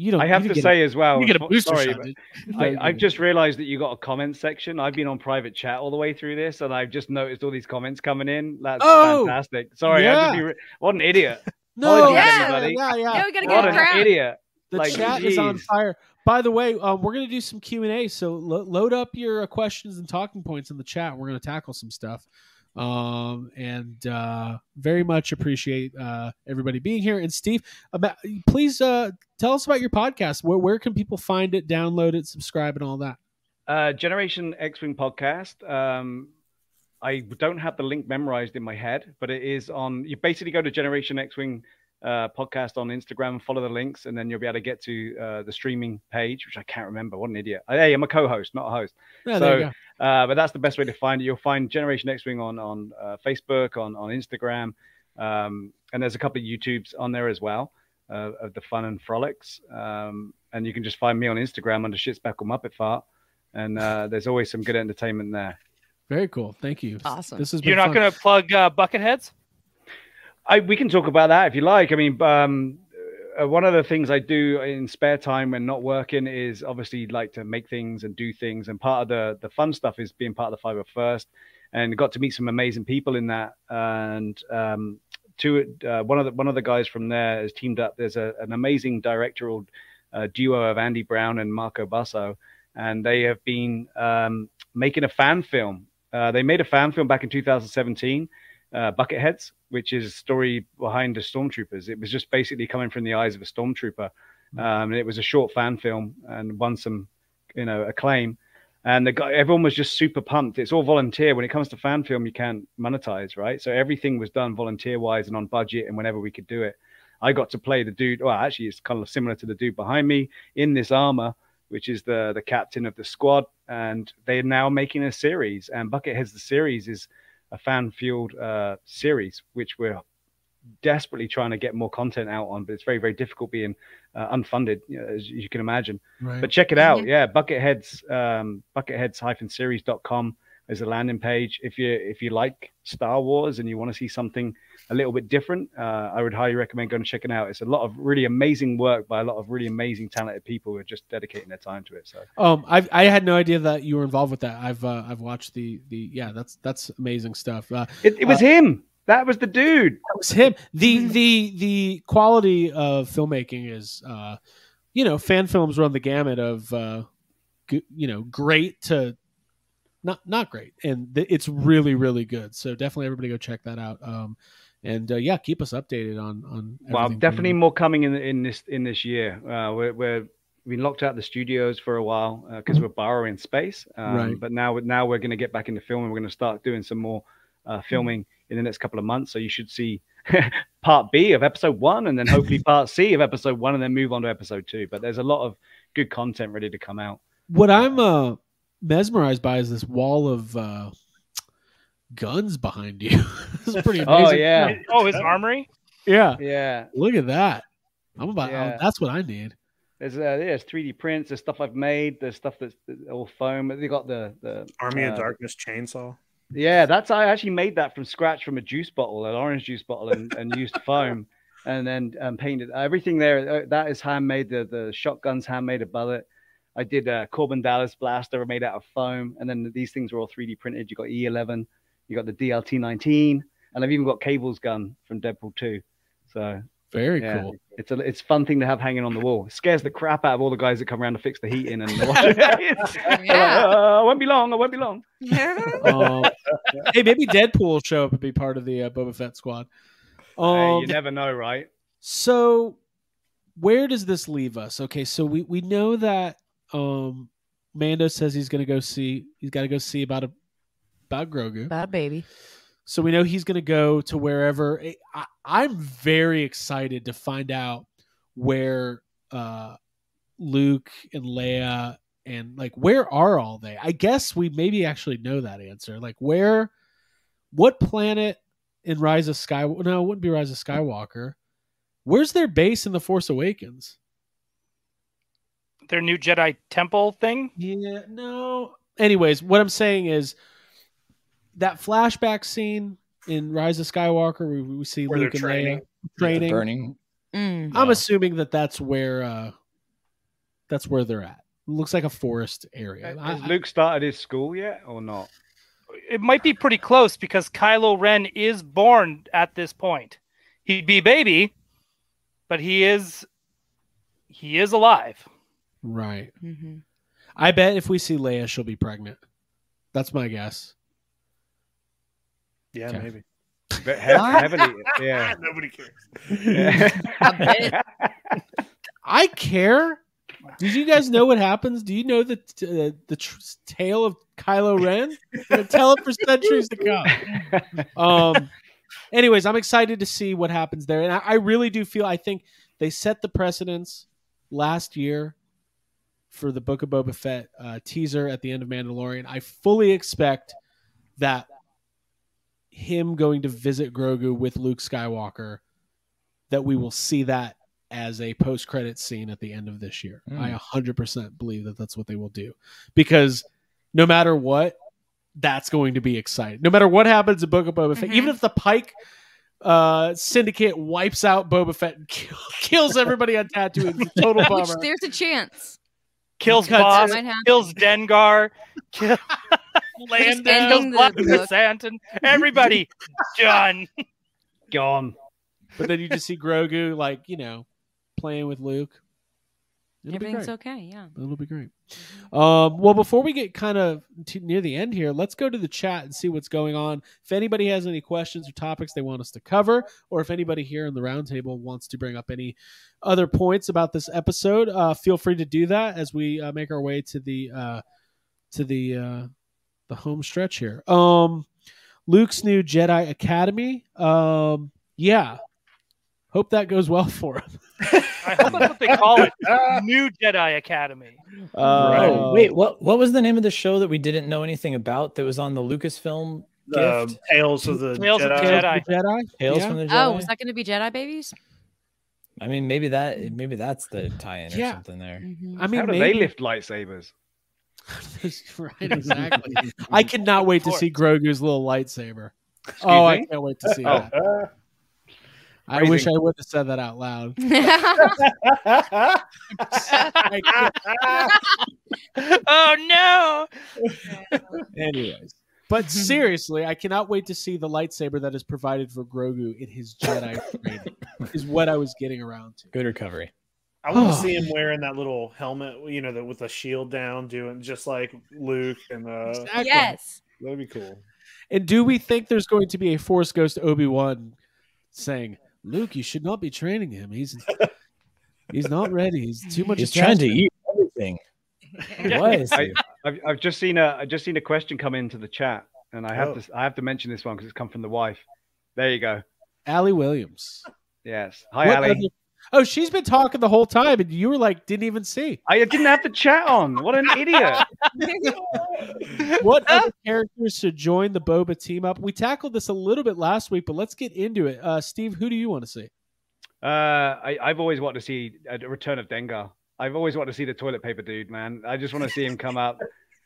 You don't. I have you to get say as well. you get a booster sorry, shot. but. I, I've just realized that you got a comment section. I've been on private chat all the way through this, and I've just noticed all these comments coming in. That's Oh, fantastic. Sorry, I yeah. be re- what an idiot. no, yeah, yeah, yeah. Yeah, we gotta What get an a crowd. idiot. The Like, chat is on fire. By the way, um, we're gonna do some Q and A. So lo- load up your uh, questions and talking points in the chat. We're gonna tackle some stuff, um, and uh, very much appreciate uh, everybody being here. And Steve, about please uh, tell us about your podcast. Where where can people find it, download it, subscribe, and all that? Uh, Generation X Wing podcast. Um, I don't have the link memorized in my head, but it is on. You basically go to Generation X Wing uh, podcast on Instagram, follow the links, and then you'll be able to get to uh, the streaming page, which I can't remember. What an idiot! Hey, I'm a co-host, not a host. Yeah, So. Uh, but that's the best way to find it. You'll find Generation X Wing on on uh, Facebook, on on Instagram, um, and there's a couple of YouTubes on there as well uh, of the fun and frolics. Um, and you can just find me on Instagram under Shitspeckle Muppet Fart, and uh, there's always some good entertainment there. Very cool. Thank you. Awesome. This is You're not going to plug uh, Bucketheads? I we can talk about that if you like. I mean, um, uh, one of the things I do in spare time when not working is obviously like to make things and do things. And part of the the fun stuff is being part of the Hundred First, and got to meet some amazing people in that. And um, two, uh, one of the one of the guys from there has teamed up. There's a, an amazing directorial uh, duo of Andy Brown and Marco Basso, and they have been um, making a fan film. Uh, they made a fan film back in 2017 uh, Bucketheads, which is a story behind the stormtroopers. It was just basically coming from the eyes of a stormtrooper. Um, and it was a short fan film and won some, you know, acclaim. And the guy, everyone was just super pumped. It's all volunteer. When it comes to fan film, you can't monetize, right? So everything was done volunteer wise and on budget and whenever we could do it. I got to play the dude. Well, actually, it's kind of similar to the dude behind me in this armor, which is the the captain of the squad. And they're now making a series. And Bucketheads, the series, is a fan fueled uh, series, which we're desperately trying to get more content out on, but it's very, very difficult being uh, unfunded, you know, as you can imagine. Right. But check it out. Yeah, Bucketheads, um, bucketheads-series.com is a landing page. If you if you like Star Wars and you want to see something a little bit different, uh, I would highly recommend going and checking it out. It's a lot of really amazing work by a lot of really amazing, talented people who are just dedicating their time to it. So Um, I I had no idea that you were involved with that. I've uh, I've watched the the yeah that's that's amazing stuff. Uh, it, it was him. That was the dude. that was him. The the the quality of filmmaking is, uh, you know, fan films run the gamut of, uh, you know, great to not not great, and th- it's really really good. So definitely everybody go check that out. Um, and uh, yeah, keep us updated on on. Well, definitely more coming in in this in this year. Uh, we're, we're we've been locked out the studios for a while because we're borrowing space. Um, Mm-hmm. Right. But now now we're going to get back into filming. We're going to start doing some more uh, filming in the next couple of months. So you should see part B of episode one, and then hopefully part C of episode one, and then move on to episode two. But there's a lot of good content ready to come out. What I'm uh, mesmerized by is this wall of uh, guns behind you. this is pretty amazing. Oh yeah, Oh, his armory. yeah. yeah. Look at that. I'm about. Yeah. oh, that's what I need. There's uh, there's 3D prints. There's stuff I've made. There's stuff that's all foam. They got the the Army uh, of Darkness chainsaw. Yeah, that's I actually made that from scratch from a juice bottle, an orange juice bottle, and, and used foam, and then um, painted everything there. uh, That is handmade. The the shotguns handmade above it. I did a Korben Dallas blaster made out of foam, and then these things were all 3D printed. You got E11, you got the DLT19, and I've even got Cable's gun from Deadpool 2. So Very yeah, cool. it's a it's a fun thing to have hanging on the wall. It scares the crap out of all the guys that come around to fix the heating and watch it. Yeah. like, "Uh, I won't be long. I won't be long. Um, hey, maybe Deadpool will show up and be part of the uh, Boba Fett squad. Hey, Um, you never know, right? So, where does this leave us? Okay, so we we know that um, Mando says he's going to go see. He's got to go see about a about Grogu. Bad baby. So we know he's going to go to wherever. I, I'm very excited to find out where uh, Luke and Leia and like where are all they? I guess we maybe actually know that answer. Like where, what planet in Rise of Skywalker? No, it wouldn't be Rise of Skywalker. Where's their base in the Force Awakens? Their new Jedi Temple thing. Yeah, no. Anyways, what I'm saying is that flashback scene in Rise of Skywalker, we, we see Where Luke and training. Leia training. burning. Mm. I'm Yeah. assuming that that's where uh, that's where they're at. looks like a forest area. I- Has I- Luke started his school yet or not? It might be pretty close because Kylo Ren is born at this point. He'd be baby, but he is he is alive. Right. hmm I bet if we see Leia, she'll be pregnant. That's my guess. Yeah, Okay. maybe. But he- heavily, yeah. Nobody cares. I. I care. Did you guys know what happens? Do you know the uh, the tr- tale of Kylo Ren? Tell it for centuries to come. Um. Anyways, I'm excited to see what happens there, and I, I really do feel. I think they set the precedence last year for the Book of Boba Fett uh, teaser at the end of Mandalorian. I fully expect that him going to visit Grogu with Luke Skywalker, that we will see that as a post credit scene at the end of this year. Mm. I 100% believe that that's what they will do because no matter what, that's going to be exciting. No matter what happens in Book of Boba Fett, Mhm. even if the Pike uh, syndicate wipes out Boba Fett and kill, kills everybody on Tatooine, it's a total Which bummer. there's a chance. Kills Cuts Boss, kills Dengar, kill Lando, ending the Black Krrsantan, everybody done. Gone. But then you just see Grogu, like, you know, playing with Luke. It'll be Everything's great. okay. Yeah. It'll be great. Um, well, before we get kind of near the end here, let's go to the chat and see what's going on. If anybody has any questions or topics they want us to cover, or if anybody here in the roundtable wants to bring up any other points about this episode, uh, feel free to do that as we uh, make our way to the uh, to the uh, the home stretch here. Um, Luke's new Jedi Academy. Um, yeah, hope that goes well for him. I hope that's what they call it. New Jedi Academy. Uh, Oh, wait, what what was the name of the show that we didn't know anything about that was on the Lucasfilm The gift? Tales of the Tales of Jedi. Tales of the Jedi. Tales Yeah. from the Jedi. Oh, is that going to be Jedi babies? I mean, maybe that maybe that's the tie-in Yeah. or something there. Mhm. I mean, How do maybe they lift lightsabers? right, exactly. I cannot wait to see Grogu's little lightsaber. Excuse oh, I can't wait to see Oh. that. I wish I would have said that out loud. I can't- Oh no! Anyways, but seriously, I cannot wait to see the lightsaber that is provided for Grogu in his Jedi training. Is what I was getting around to. Good recovery. I want Oh. to see him wearing that little helmet, you know, the, with a shield down, doing just like Luke, and uh, Exactly. yes. that'd be cool. And do we think there's going to be a Force Ghost Obi Wan saying, "Luke, you should not be training him. He's he's not ready. He's too much. He's trying to eat everything. Why is I, he? I've, I've just seen a I've just seen a question come into the chat, and I have Oh. to I have to mention this one because it's come from the wife. There you go. Allie Williams. Yes. Hi, What Ali. other- oh, she's been talking the whole time, and you were like, didn't even see. I didn't have the chat on. What an idiot. What other characters should join the Boba team up? We tackled this a little bit last week, but let's get into it. Uh, Steve, who do you want to see? Uh, I, I've always wanted to see a return of Dengar. I've always wanted to see the toilet paper dude, man. I just want to see him come up.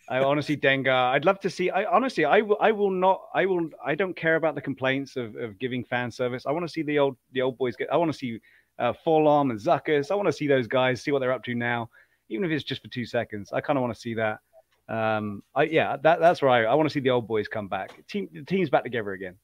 I want to see Dengar. I'd love to see. I honestly, I will. I will not. I will. I don't care about the complaints of, of giving fan service. I want to see the old the old boys get. I want to see uh, 4-LOM and Zuckuss. I want to see those guys. See what they're up to now, even if it's just for two seconds. I kind of want to see that. Um, I yeah, that that's where I, I want to see the old boys come back. Team the team's back together again.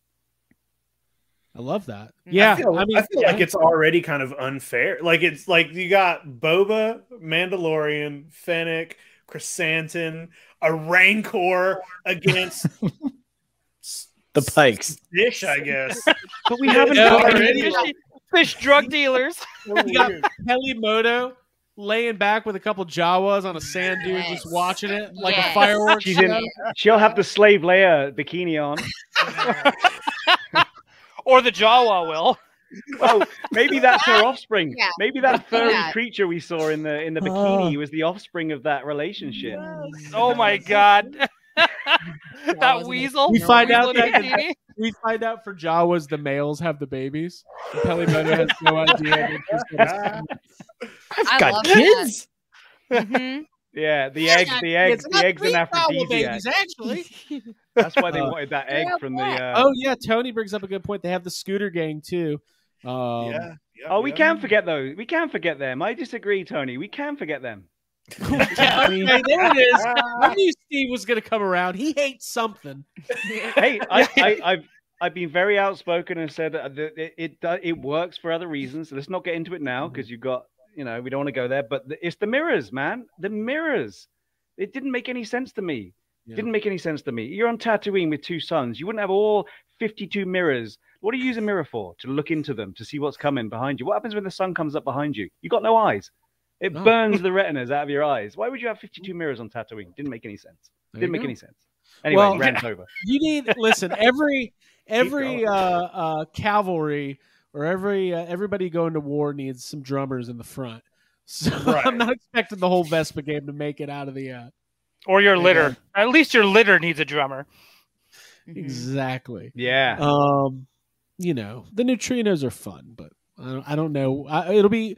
I love that. Yeah, I feel, I mean, I feel like it's already kind of unfair. Like it's like you got Boba, Mandalorian, Fennec, Chrysanthemum, a Rancor against The Pikes. Dish, I guess. But we haven't Yeah, got already. Any- Fish, fish drug dealers. You got Peli Motto laying back with a couple Jawas on a sand dune, Yes. just watching it like a fireworks She's in. She'll have the slave Leia bikini on. or the Jawa will. Oh, maybe that's her offspring. Yeah. Maybe that furry Yeah. creature we saw in the in the Oh. bikini was the offspring of that relationship. Oh my god. that Jawas weasel. We find Weasel out in a that- bikini. We find out for Jawas, the males have the babies. And Peli Motto has no idea. They're I Got love kids? Mhm. Yeah, the Yeah, egg, the egg, It's the egg's an three Jawa aphrodisiac. babies, actually. That's why they Uh, wanted that egg Yeah, from the. Uh, Oh yeah, Tony brings up a good point. They have the scooter gang too. Um, yeah, yeah. oh, we yeah. can forget though. We can forget them. I disagree, Tony. We can forget them. Yeah, okay, there it is. I knew Steve was going to come around. He hates something. Hey, I, I, I've I've been very outspoken and said that it it, it works for other reasons. Let's not get into it now mm-hmm. because you've got you know we don't want to go there. But the, it's the mirrors, man. The mirrors. It didn't make any sense to me. Yeah. Didn't make any sense to me. You're on Tatooine with two suns. You wouldn't have all 52 mirrors. What do you use a mirror for? To look into them to see what's coming behind you. What happens when the sun comes up behind you? You got no eyes. It No. burns the retinas out of your eyes. Why would you have 52 mirrors on Tatooine? Didn't make any sense. There Didn't make go. any sense. Anyway, Well- rant over. You need listen. Every every uh, uh, cavalry or every uh, everybody going to war needs some drummers in the front. So Right. I'm not expecting the whole Vespa game to make it out of the. Uh, Or your There you litter. At least your litter needs a drummer. Exactly. Yeah. Um, you know the neutrinos are fun, but I don't, I don't know. I, it'll be.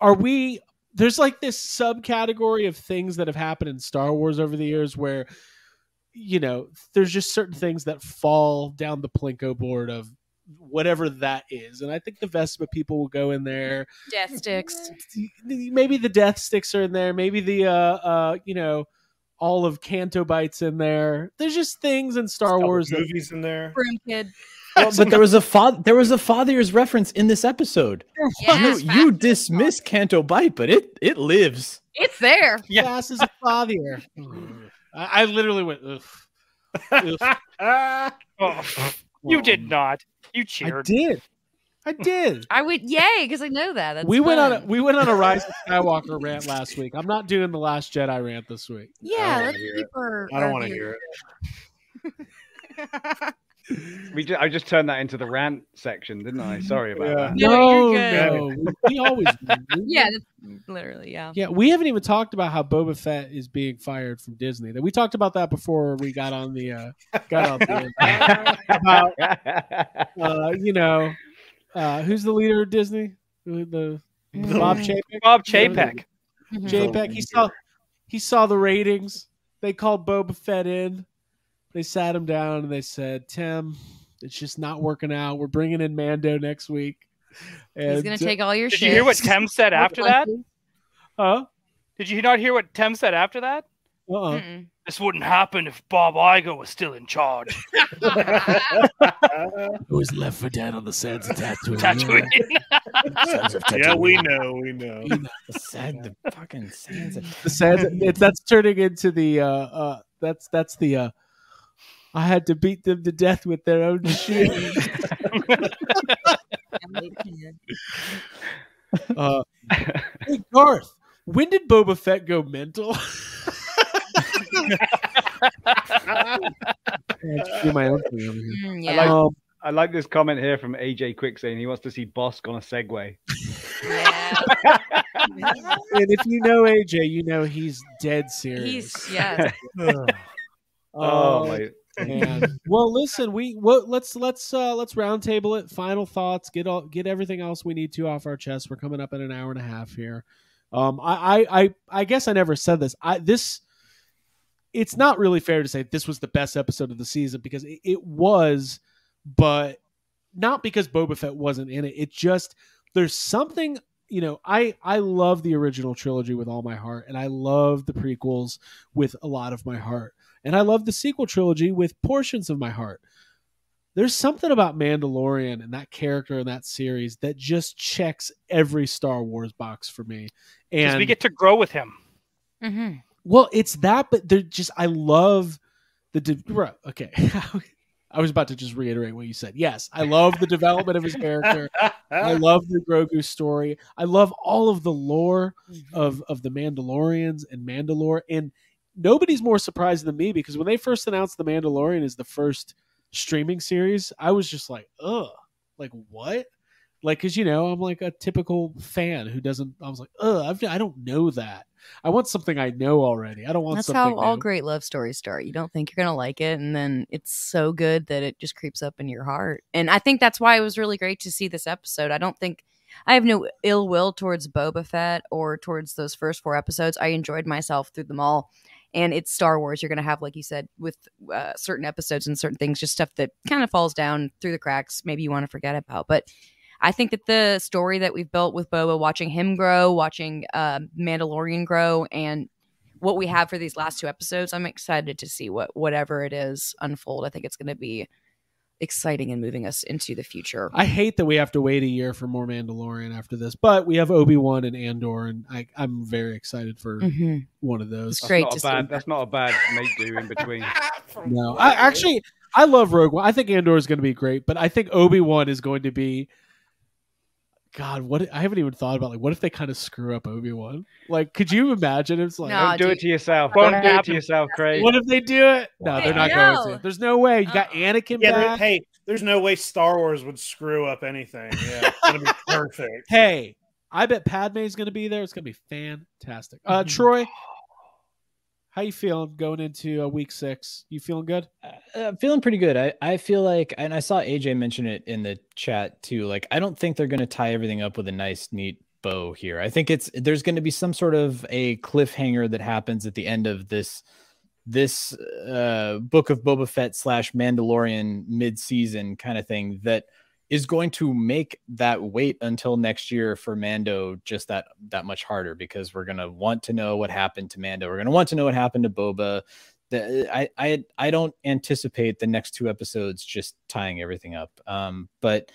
Are we? There's like this subcategory of things that have happened in Star Wars over the years where, you know, there's just certain things that fall down the plinko board of whatever that is, and I think the Vespa people will go in there. Death sticks. Maybe the Death Sticks are in there. Maybe the uh, uh, you know, all of Canto Bight's in there. There's just things in Star Couple Wars that movies in there. Broom kid. Well, but there was a father. There was a fathier's reference in this episode. Yes, you you dismiss Canto Bight, but it it lives. It's there. Yeah. fast as a fathier. I, I literally went. Ugh. Ugh. Ah, Oh, you did Um, not. You cheered. I did. I did. I would yay because I know that. That's we went on a we went on a Rise of Skywalker rant last week. I'm not doing the Last Jedi rant this week. Yeah, don't let's wanna hear keep our. I don't want to hear it. We ju- I just turned that into the rant section, didn't I? Sorry about Yeah. that. No, no, you're good. no, we, we always do. Yeah, literally, yeah. yeah. We haven't even talked about how Boba Fett is being fired from Disney. That we talked about that before we got on the uh, got on the about uh, you know uh, who's the leader of Disney? Who- The Bob Chapek. Bob Chapek. Mhm. JPEG. He saw he saw the ratings. They called Boba Fett in. They sat him down and they said, "Tim, it's just not working out. We're bringing in Mando next week." And, He's gonna take all your Did shit. you hear what Tim said after that? Huh? Did you not hear what Tim said after that? Uh-uh. Mm-mm. This wouldn't happen if Bob Iger was still in charge. Who was left for dead on the sands of Tatooine? Tatooine. yeah, we know, we know. The sad, the fucking sands. of- The sands. It's that's turning into the. Uh, uh, that's that's the. Uh, I had to beat them to death with their own shoes. uh, hey Garth, when did Boba Fett go mental? I have to do my own thing over here. Mm, I. Um, I like this comment here from AJ Quick saying he wants to see Bossk on a Segway. Yeah. and if you know AJ, you know he's dead serious. He's yeah. oh Oh, my! Man. well, listen, we well, let's let's uh let's roundtable it. Final thoughts. Get all get everything else we need to off our chest. We're coming up in an hour and a half here. Um, I I I, I guess I never said this. I this. It's not really fair to say this was the best episode of the season because it, it was, but not because Boba Fett wasn't in it. It just there's something you know i i love the original trilogy with all my heart and i love the prequels with a lot of my heart and i love the sequel trilogy with portions of my heart. There's something about mandalorian and that character in that series that just checks every star wars box for me. And we get to grow with him. hmm well it's that but they're just i love the de- okay. I was about to just reiterate what you said. Yes i love the development of his character. I love the Grogu story. I love all of the lore of of the Mandalorians and Mandalore. And nobody's more surprised than me because when they first announced the Mandalorian as the first streaming series, I was just like, ugh, like what? Like, cause you know, I'm like a typical fan who doesn't. I was like, ugh, I've, I don't know that. I want something I know already. I don't want That's how all new. great love stories start. You don't think you're gonna like it, and then it's so good that it just creeps up in your heart. And I think that's why it was really great to see this episode. I don't think I have no ill will towards Boba Fett or towards those first four episodes. I enjoyed myself through them all. And it's Star Wars. You're going to have, like you said, with uh, certain episodes and certain things, just stuff that kind of falls down through the cracks. Maybe you want to forget about. But I think that the story that we've built with Boba, watching him grow, watching uh, Mandalorian grow, and what we have for these last two episodes, I'm excited to see what whatever it is unfold. I think it's going to be exciting and moving us into the future. I hate that we have to wait a year for more Mandalorian after this, but we have Obi Wan and Andor, and I, I'm very excited for Mhm. one of those. That's great not to a bad. That's not a bad make do in between. No, I actually I love Rogue One. I think Andor is going to be great, but I think Obi Wan is going to be. God, what I haven't even thought about like what if they kind of screw up Obi Wan? Like, could you imagine? It's like, No. Don't do dude. it to yourself. Don't do it to yourself, Craig. what if they do it? No, they're not No. going to. There's no way. You got Uh-uh. Anakin Yeah, back. hey, there's no way Star Wars would screw up anything. Yeah, it's gonna be perfect. Hey, I bet Padme's going to be there. It's going to be fantastic. Uh, Mhm. Troy, how you feeling going into uh, week six? You feeling good? uh, feeling pretty good. I, I feel like, and I saw AJ mention it in the chat too. Like, I don't think they're going to tie everything up with a nice, neat bow here. I think it's there's going to be some sort of a cliffhanger that happens at the end of this this uh, book of Boba Fett slash Mandalorian mid season kind of thing that is going to make that wait until next year for Mando just that that much harder because we're gonna want to know what happened to Mando. We're gonna want to know what happened to Boba the I I I don't anticipate the next two episodes just tying everything up. Um, but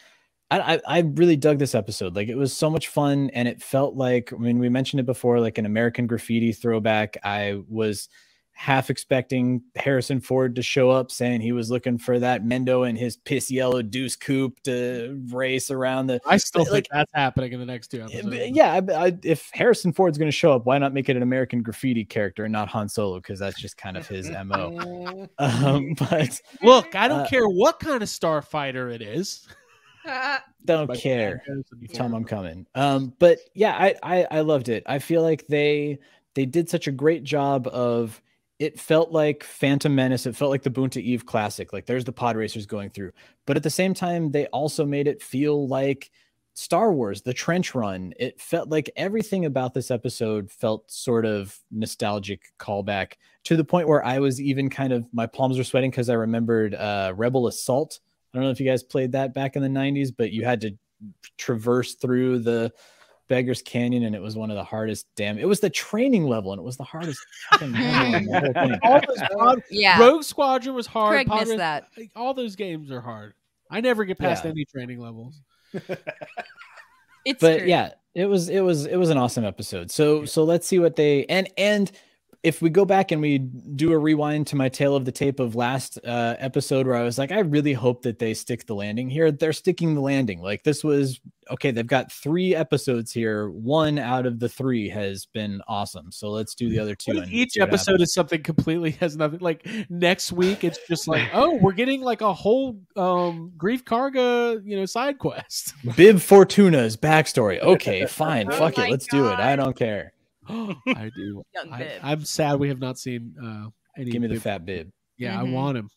I, I I really dug this episode. Like it was so much fun, and it felt like I mean we mentioned it before, like an American Graffiti throwback. I was half expecting Harrison Ford to show up, saying he was looking for that Mendo and his piss yellow deuce coupe to race around the I still But, think that's happening in the next two yeah, episodes. yeah, I, I, if Harrison Ford's going to show up, why not make it an American Graffiti character and not Han Solo? Because that's just kind of his mo. Um, but Look, I don't Uh, care what kind of starfighter it is. don't But care. Harrison Ford. Tell 'em I'm coming. Um, but yeah, I, I I loved it. I feel like they they did such a great job of. It felt like Phantom Menace. It felt like the Boonta Eve Classic. Like there's the pod racers going through, but at the same time, they also made it feel like Star Wars, the trench run. It felt like everything about this episode felt sort of nostalgic callback to the point where I was even kind of my palms were sweating because I remembered uh, Rebel Assault. I don't know if you guys played that back in the 90s, but you had to traverse through the Beggar's Canyon and it was one of the hardest damn it was the training level and it was the hardest fucking level in the. All those pod- Yeah. Rogue Squadron was hard. Craig Pod missed that. All those games are hard. I never get past Yeah. any training levels. It's but true. yeah it was it was it was an awesome episode so so let's see what they and and if we go back and we do a rewind to my tale of the tape of last uh, episode where I was like, I really hope that they stick the landing here. They're sticking the landing. Like this was okay, they've got three episodes here. One out of the three has been awesome. So let's do the other two. And each episode happens. is something completely has nothing like next week it's just like oh we're getting like a whole um Greef Karga you know side quest Bib Fortuna's backstory. Okay, fine, Oh fuck it, let's do it. I don't care. i do Young I, Bib. i'm sad we have not seen uh any Give me the Bib- fat bib. yeah Mhm. i want him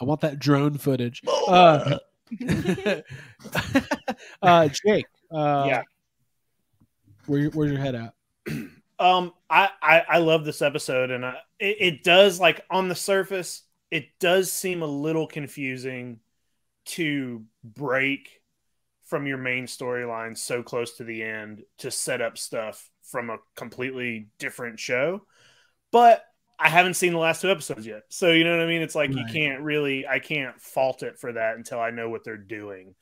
i want that drone footage uh uh jake uh Yeah. where, where's your head at Um, I, I I love this episode, and I, it, it does like on the surface, it does seem a little confusing to break from your main storyline so close to the end to set up stuff from a completely different show. But I haven't seen the last two episodes yet, so you know what I mean. It's like you can't really, I can't fault it for that until I know what they're doing.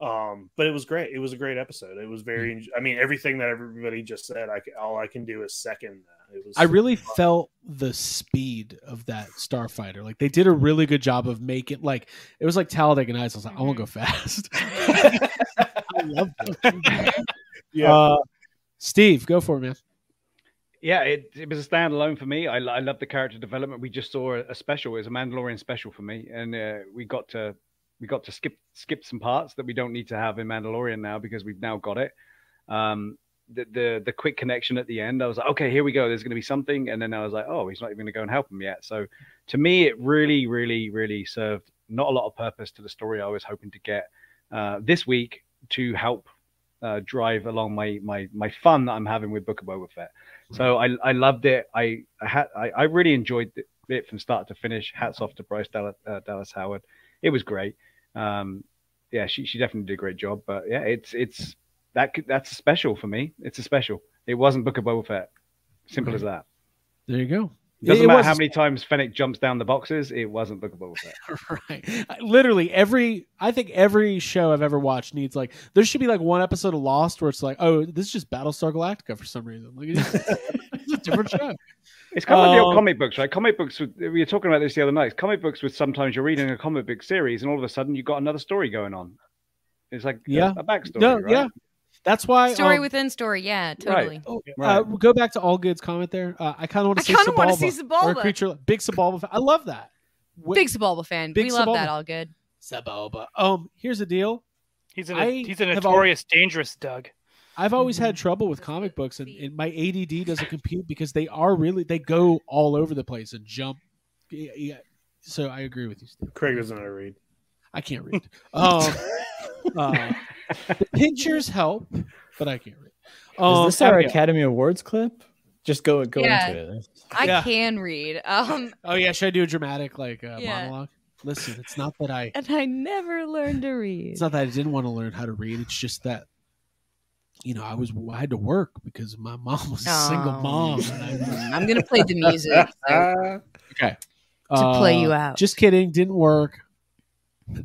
Um, but it was great. It was a great episode. It was very. I mean, everything that everybody just said. I all I can do is second that. It was. I really felt the speed of that starfighter. Like they did a really good job of making like it was like Talladega Nights. I was like, I want to go fast. I it. Yeah. Uh, Steve, go for it, man. Yeah, it, it was a standalone for me. I, I love the character development. We just saw a, special. It was a Mandalorian special for me, and uh, we got to we got to skip skip some parts that we don't need to have in Mandalorian now because we've now got it. Um, the the the quick connection at the end, I was like, okay, here we go. There's going to be something, and then I was like, oh, he's not even going to go and help him yet. So to me, it really, really, really served not a lot of purpose to the story I was hoping to get uh, this week to help uh, drive along my my my fun that I'm having with Book of Boba Fett. So I I loved it. I I had I, I really enjoyed it, from start to finish. Hats off to Bryce Dallas, uh, Dallas Howard. It was great. Um, yeah, she she definitely did a great job. But yeah, it's it's that could- that's a special for me. It's a special. It wasn't Book of Boba Fett. Simple as that. There you go. It doesn't It matter how many times Fennec jumps down the boxes. It wasn't bookable. right. Literally every I think every show I've ever watched needs like there should be like one episode of Lost where it's like, oh, this is just Battlestar Galactica for some reason. Like it's, it's a different show. It's kind of like the old Um, comic books, right? Comic books. With, we were talking about this the other night. Comic books with sometimes you're reading a comic book series, and all of a sudden you've got another story going on. It's like a- Yeah. a, backstory. No, right? yeah. That's why story um, within story. Yeah, Right. totally. Oh, Right. uh, go back to All Good's comment there. Uh, I kind of want to see kinda wanna see or a Sebulba. creature big Sebulba. I love that. Wh- Big Sebulba fan. Big we love that. All good. Sebulba. Um, here's the deal. He's a I he's a have al- notorious dangerous Doug. I've always had trouble with comic books, and, and my ADD doesn't compute because they are really they go all over the place and jump. Yeah, yeah. So I agree with you, Steve. Craig doesn't know how to read. I can't read. Um, uh, the pictures help, but I can't read. Is Um, this our Abigail. Academy Awards clip? Just go go Yeah. into it. I Yeah. can read. Um, Oh yeah, should I do a dramatic like uh, Yeah. monologue? Listen, it's not that I and I never learned to read. it's not that I didn't want to learn how to read. It's just that you know I was I had to work because my mom was a single mom. I, I'm gonna play the music so- okay, to play you Uh, out. Just kidding, didn't work.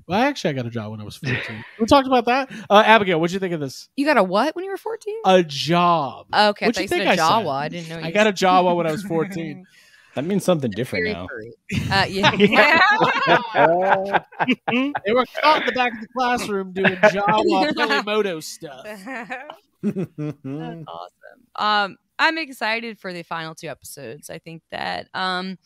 Well, actually, I got a job when I was 14. we talked about that. Uh, Abigail, what'd you think of this? You got a what when you were 14? A job. okay, what'd thought you you said think a I said? Jawa. I didn't know. I you got a said- Jawa when I was 14. That means something different now. furry. Uh, yeah. they were caught in the back of the classroom doing Jawa Peli Motto stuff. That's awesome. Um, I'm excited for the final two episodes. I think that um,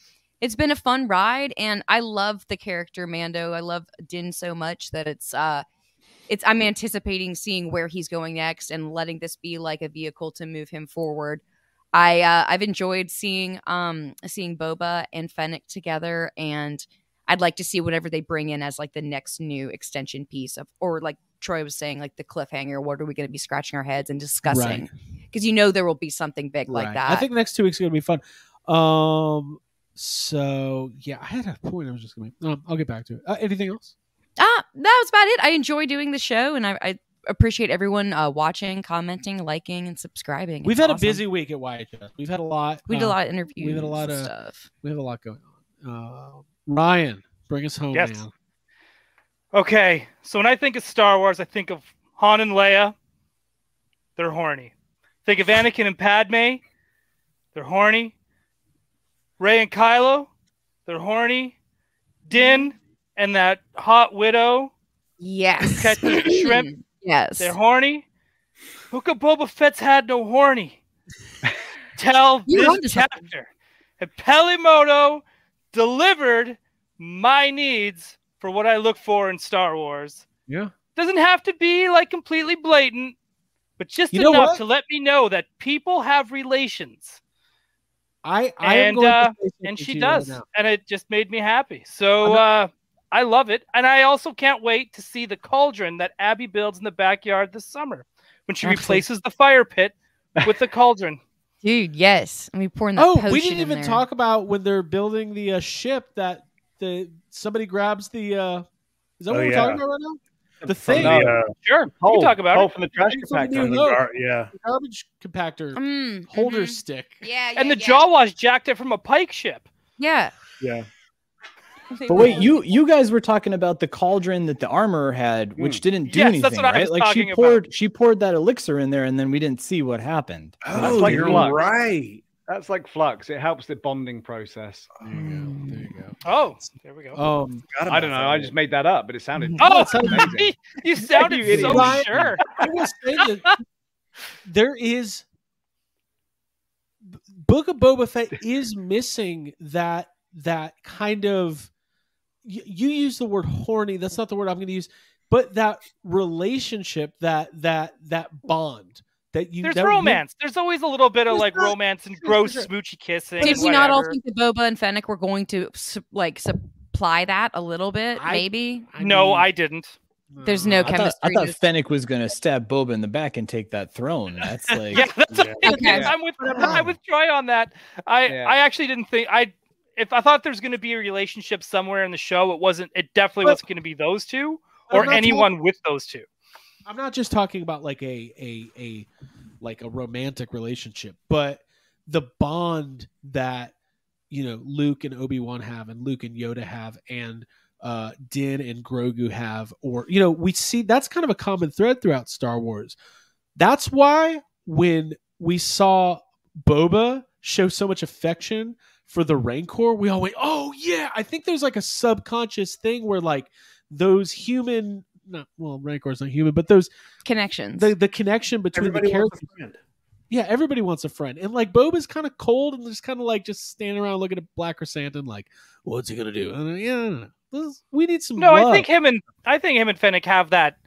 it's been a fun ride, and I love the character Mando. I love Din so much that it's uh, it's. I'm anticipating seeing where he's going next and letting this be like a vehicle to move him forward. I uh, I've enjoyed seeing um seeing Boba and Fennec together, and I'd like to see whatever they bring in as like the next new extension piece of, or like Troy was saying, like the cliffhanger. What are we going to be scratching our heads and discussing? Because you know there will be something big like that. I think next two weeks are gonna be fun. Um. So yeah, I had a point. I was just gonna. Um, I'll get back to it. Uh, anything else? ah, that was about it. I enjoy doing the show, and I, I appreciate everyone uh, watching, commenting, liking, and subscribing. We've It's had a busy week at YHS. We've had a lot. We did a uh, lot of interviews. we've had a lot of- stuff. We have a lot going on. Uh, Ryan, bring us home, Yes. man. Okay, so when I think of Star Wars, I think of Han and Leia. They're horny. Think of Anakin and Padme. They're horny. Rey and Kylo. They're horny. Din and that hot widow Yes. catching shrimp. Yes. They're horny. Book of Boba Fett's had no horny. Tell You're this chapter. And Peli Motto delivered my needs for what I look for in Star Wars. Yeah. Doesn't have to be like completely blatant, but just You enough to let me know that people have relations. I I am And, going uh, say and she does. right and it just made me happy. So I'm uh, I love it. And I also can't wait to see the cauldron that Abby builds in the backyard this summer when she Absolutely. replaces the fire pit with the cauldron. Dude, yes. And we pouring that Oh, we didn't even there. talk about when they're building the uh, ship that the somebody grabs the. uh Is that Oh, what we're yeah. talking about right now? The thing, the, uh, Sure, we Hole, can talk about hole it. from the trash compactor. the gar- yeah. the garbage compactor Mm, holder mhm. stick. Yeah, yeah. And the yeah. Jawas jacked it from a Pyke ship. Yeah. Yeah. But wait, you you guys were talking about the cauldron that the armorer had, which Mm. didn't do Yes, anything, that's what I right? was Like she talking about. poured she poured that elixir in there, and then we didn't see what happened. Oh, you're right. That's like flux. It helps the bonding process. There you go. There you go. Oh, there we go. Um, I don't know. about I just made that up, but it sounded oh, it sounded amazing. you sounded You so idiot. sure. I will say that there is Book of Boba Fett is missing that that kind of you, you use the word horny. That's not the word I'm going to use, but that relationship, that that that bond that you There's that romance. There's always a little bit of There's like romance and gross sure. smoochy kissing. Did we not all think that Boba and Fennec were going to like supply that a little bit? I- maybe. I No, mean, I didn't. There's no mm-hmm. I thought, I thought just- Fennec was gonna stab Boba in the back and take that throne. That's like Yeah, that's Yeah. Okay. I'm with I with Troy on that. I Yeah. I actually didn't think I if I thought there's going to be a relationship somewhere in the show, it wasn't. It definitely But- wasn't going to be those two or not anyone with those two. I'm not just talking about like a a a like a romantic relationship, but the bond that you know Luke and Obi Wan have, and Luke and Yoda have, and uh, Din and Grogu have, or you know, we see that's kind of a common thread throughout Star Wars. That's why when we saw Boba show so much affection for the Rancor, we all went, "Oh yeah!" I think there's like a subconscious thing where like those human, not well, Rancor's not human, but those connections. the the connection between Everybody the wants characters. a friend. Yeah, everybody wants a friend, and like Boba's kind of cold and just kind of like just standing around looking at Black Krrsantan, like, what's he gonna do? And, yeah, I don't know. This- we need some. No, I think him and I think him and Fennec have that.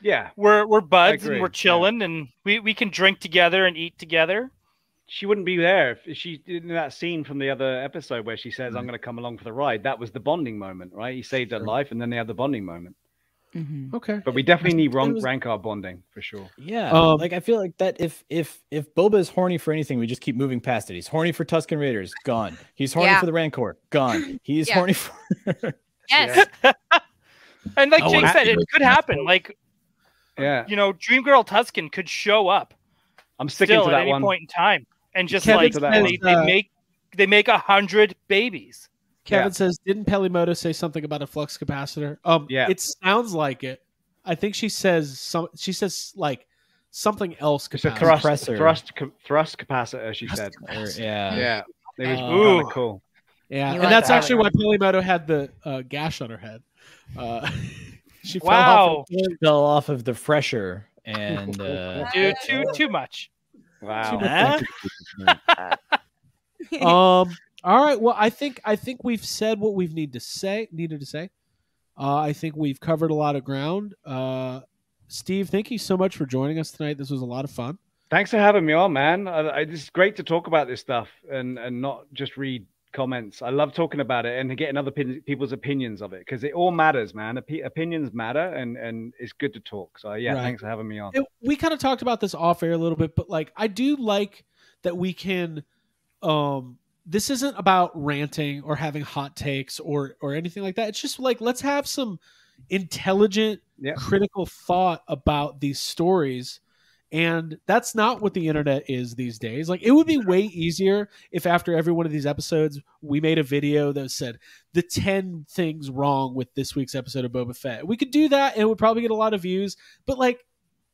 Yeah, We're we're buds and we're yeah. chilling and we we can drink together and eat together. she wouldn't be there if she in that scene from the other episode where she says, "I'm mm. going to come along for the ride." That was the bonding moment, right? He saved her Sure. life, and then they had the bonding moment. Mhm. okay. But we definitely need rank, Ron- was- Rancor bonding for sure. Yeah, Um, like I feel like that if if if Boba is horny for anything, we just keep moving past it. He's horny for Tusken Raiders, gone. He's horny Yeah. for the Rancor, gone. He's Yeah. horny for Yes. And like Oh, Jake said, it could happen. Like Yeah, you know, Dream Girl Tusken could show up I'm sticking still to at that any one. point in time and just Kevin like they, one. they uh, make they make a hundred babies. Kevin Yeah. says, didn't Peli Motto say something about a flux capacitor? Um, Yeah. it sounds like it. I think she says some. She says like something else. It's a capacitor. thrust, Compressor. thrust, thrust capacitor. She said, or, yeah. "Yeah, it was Uh, kind of cool." Yeah, You and like that's actually why Peli Motto had the uh, gash on her head. Uh, she fell off her- Fell off of the fresher and uh, Dude, too too much. Wow. um all right well i think i think we've said what we've need to say needed to say uh, i think we've covered a lot of ground uh steve thank you so much for joining us tonight this was a lot of fun Thanks for having me on, man. I, I, it's great to talk about this stuff and and not just read comments. I love talking about it and getting other people's opinions of it because it all matters, man. Opi- opinions matter, and and it's good to talk. So yeah, Right. thanks for having me on. It- we kind of talked about this off air a little bit but like i do like that we can um this isn't about ranting or having hot takes or or anything like that. It's just like let's have some intelligent Yeah. critical thought about these stories. And that's not what the internet is these days. Like it would be way easier if after every one of these episodes we made a video that said the 10 things wrong with this week's episode of boba fett. We could do that and it would probably get a lot of views but like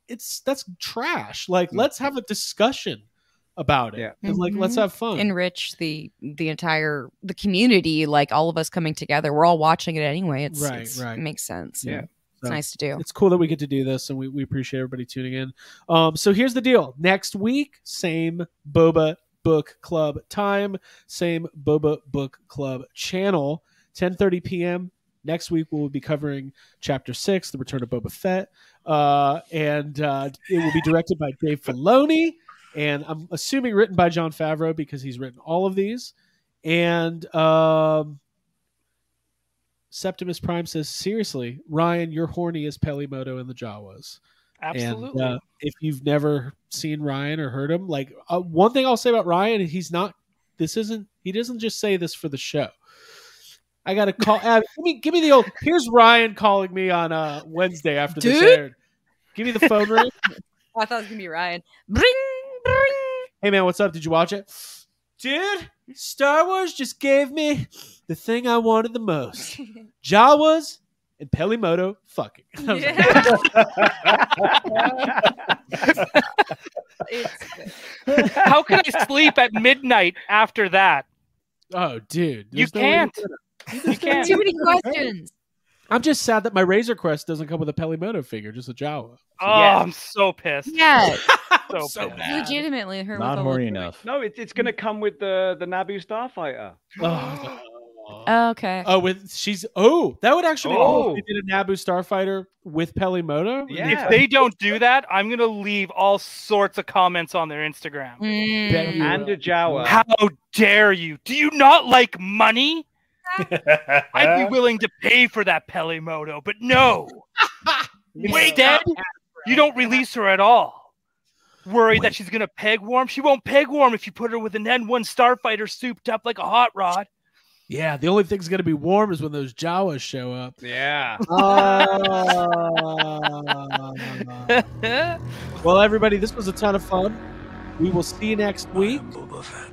it's that's trash. Like mm. let's have a discussion about it Yeah. and like let's Mhm. have fun Enrich the the entire the community, like all of us coming together. We're all watching it anyway. It's, Right, it's- right. It makes sense. Yeah. It's nice to do. it's cool that we get to do this and we, we appreciate everybody tuning in um so here's the deal next week same boba book club time same boba book club channel 10:30 p.m next week we'll be covering chapter 6 the return of boba fett uh and uh it will be directed by dave filoni and i'm assuming written by john favreau because he's written all of these and um Septimus Prime says, "Seriously, Ryan, you're horny as Peli Motto in the Jawas." Absolutely. And, uh, if you've never seen Ryan or heard him, like uh, one thing I'll say about Ryan, he's not. This isn't. He doesn't just say this for the show. I got to call. Abby, give me, give me the old. Here's Ryan calling me on uh, Wednesday after this Dude? aired. Give me the phone ring. I thought it was gonna be Ryan. Bring. Hey man, what's up? Did you watch it, dude? Star Wars just gave me the thing I wanted the most: Jawas and Peli Motto fucking. I was like, How can I sleep at midnight after that? Oh, dude, You no can't. do. You can't. Too many questions. I'm just sad that my Razor Crest doesn't come with a Peli Motto figure, just a Jawa. Oh, Yes. I'm so pissed. Yeah, So, So pissed. mad. legitimately, her Not with all horny the- enough. No, it, it's going to come with the the Naboo Starfighter. Oh, Oh, okay. oh, with she's oh, that would actually be cool Oh. if they did a Naboo Starfighter with Peli Motto. Yeah. If they don't do that, I'm gonna leave all sorts of comments on their Instagram. Mm. And a Jawa. How dare you? Do you not like money? I'd be willing to pay for that Peli Motto, but no. Instead, you don't release her at all. Worried that she's gonna peg warm? She won't peg warm if you put her with an N1 Starfighter souped up like a hot rod. Yeah, the only thing's gonna be warm is when those Jawas show up. Yeah. Uh, well, everybody, this was a ton of fun. We will see you next week. Boba Fett.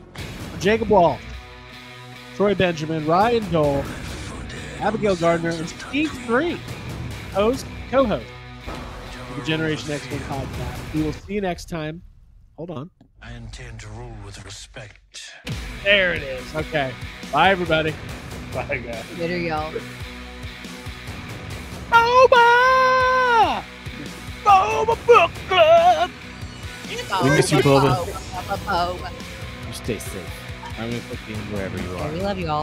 Jacob Wall, Troy Benjamin, Ryan Dole, Abigail Gardner, and Steve Three, host, co-host of the Generation X One podcast. We will see you next time. Hold on. I intend to rule with respect. There it is. Okay. Bye, everybody. Bye, guys. Later, y'all. Boba! Boba Book Club! We miss you, Boba. Boba. You stay safe I'm going to put the wherever you are. we love you all.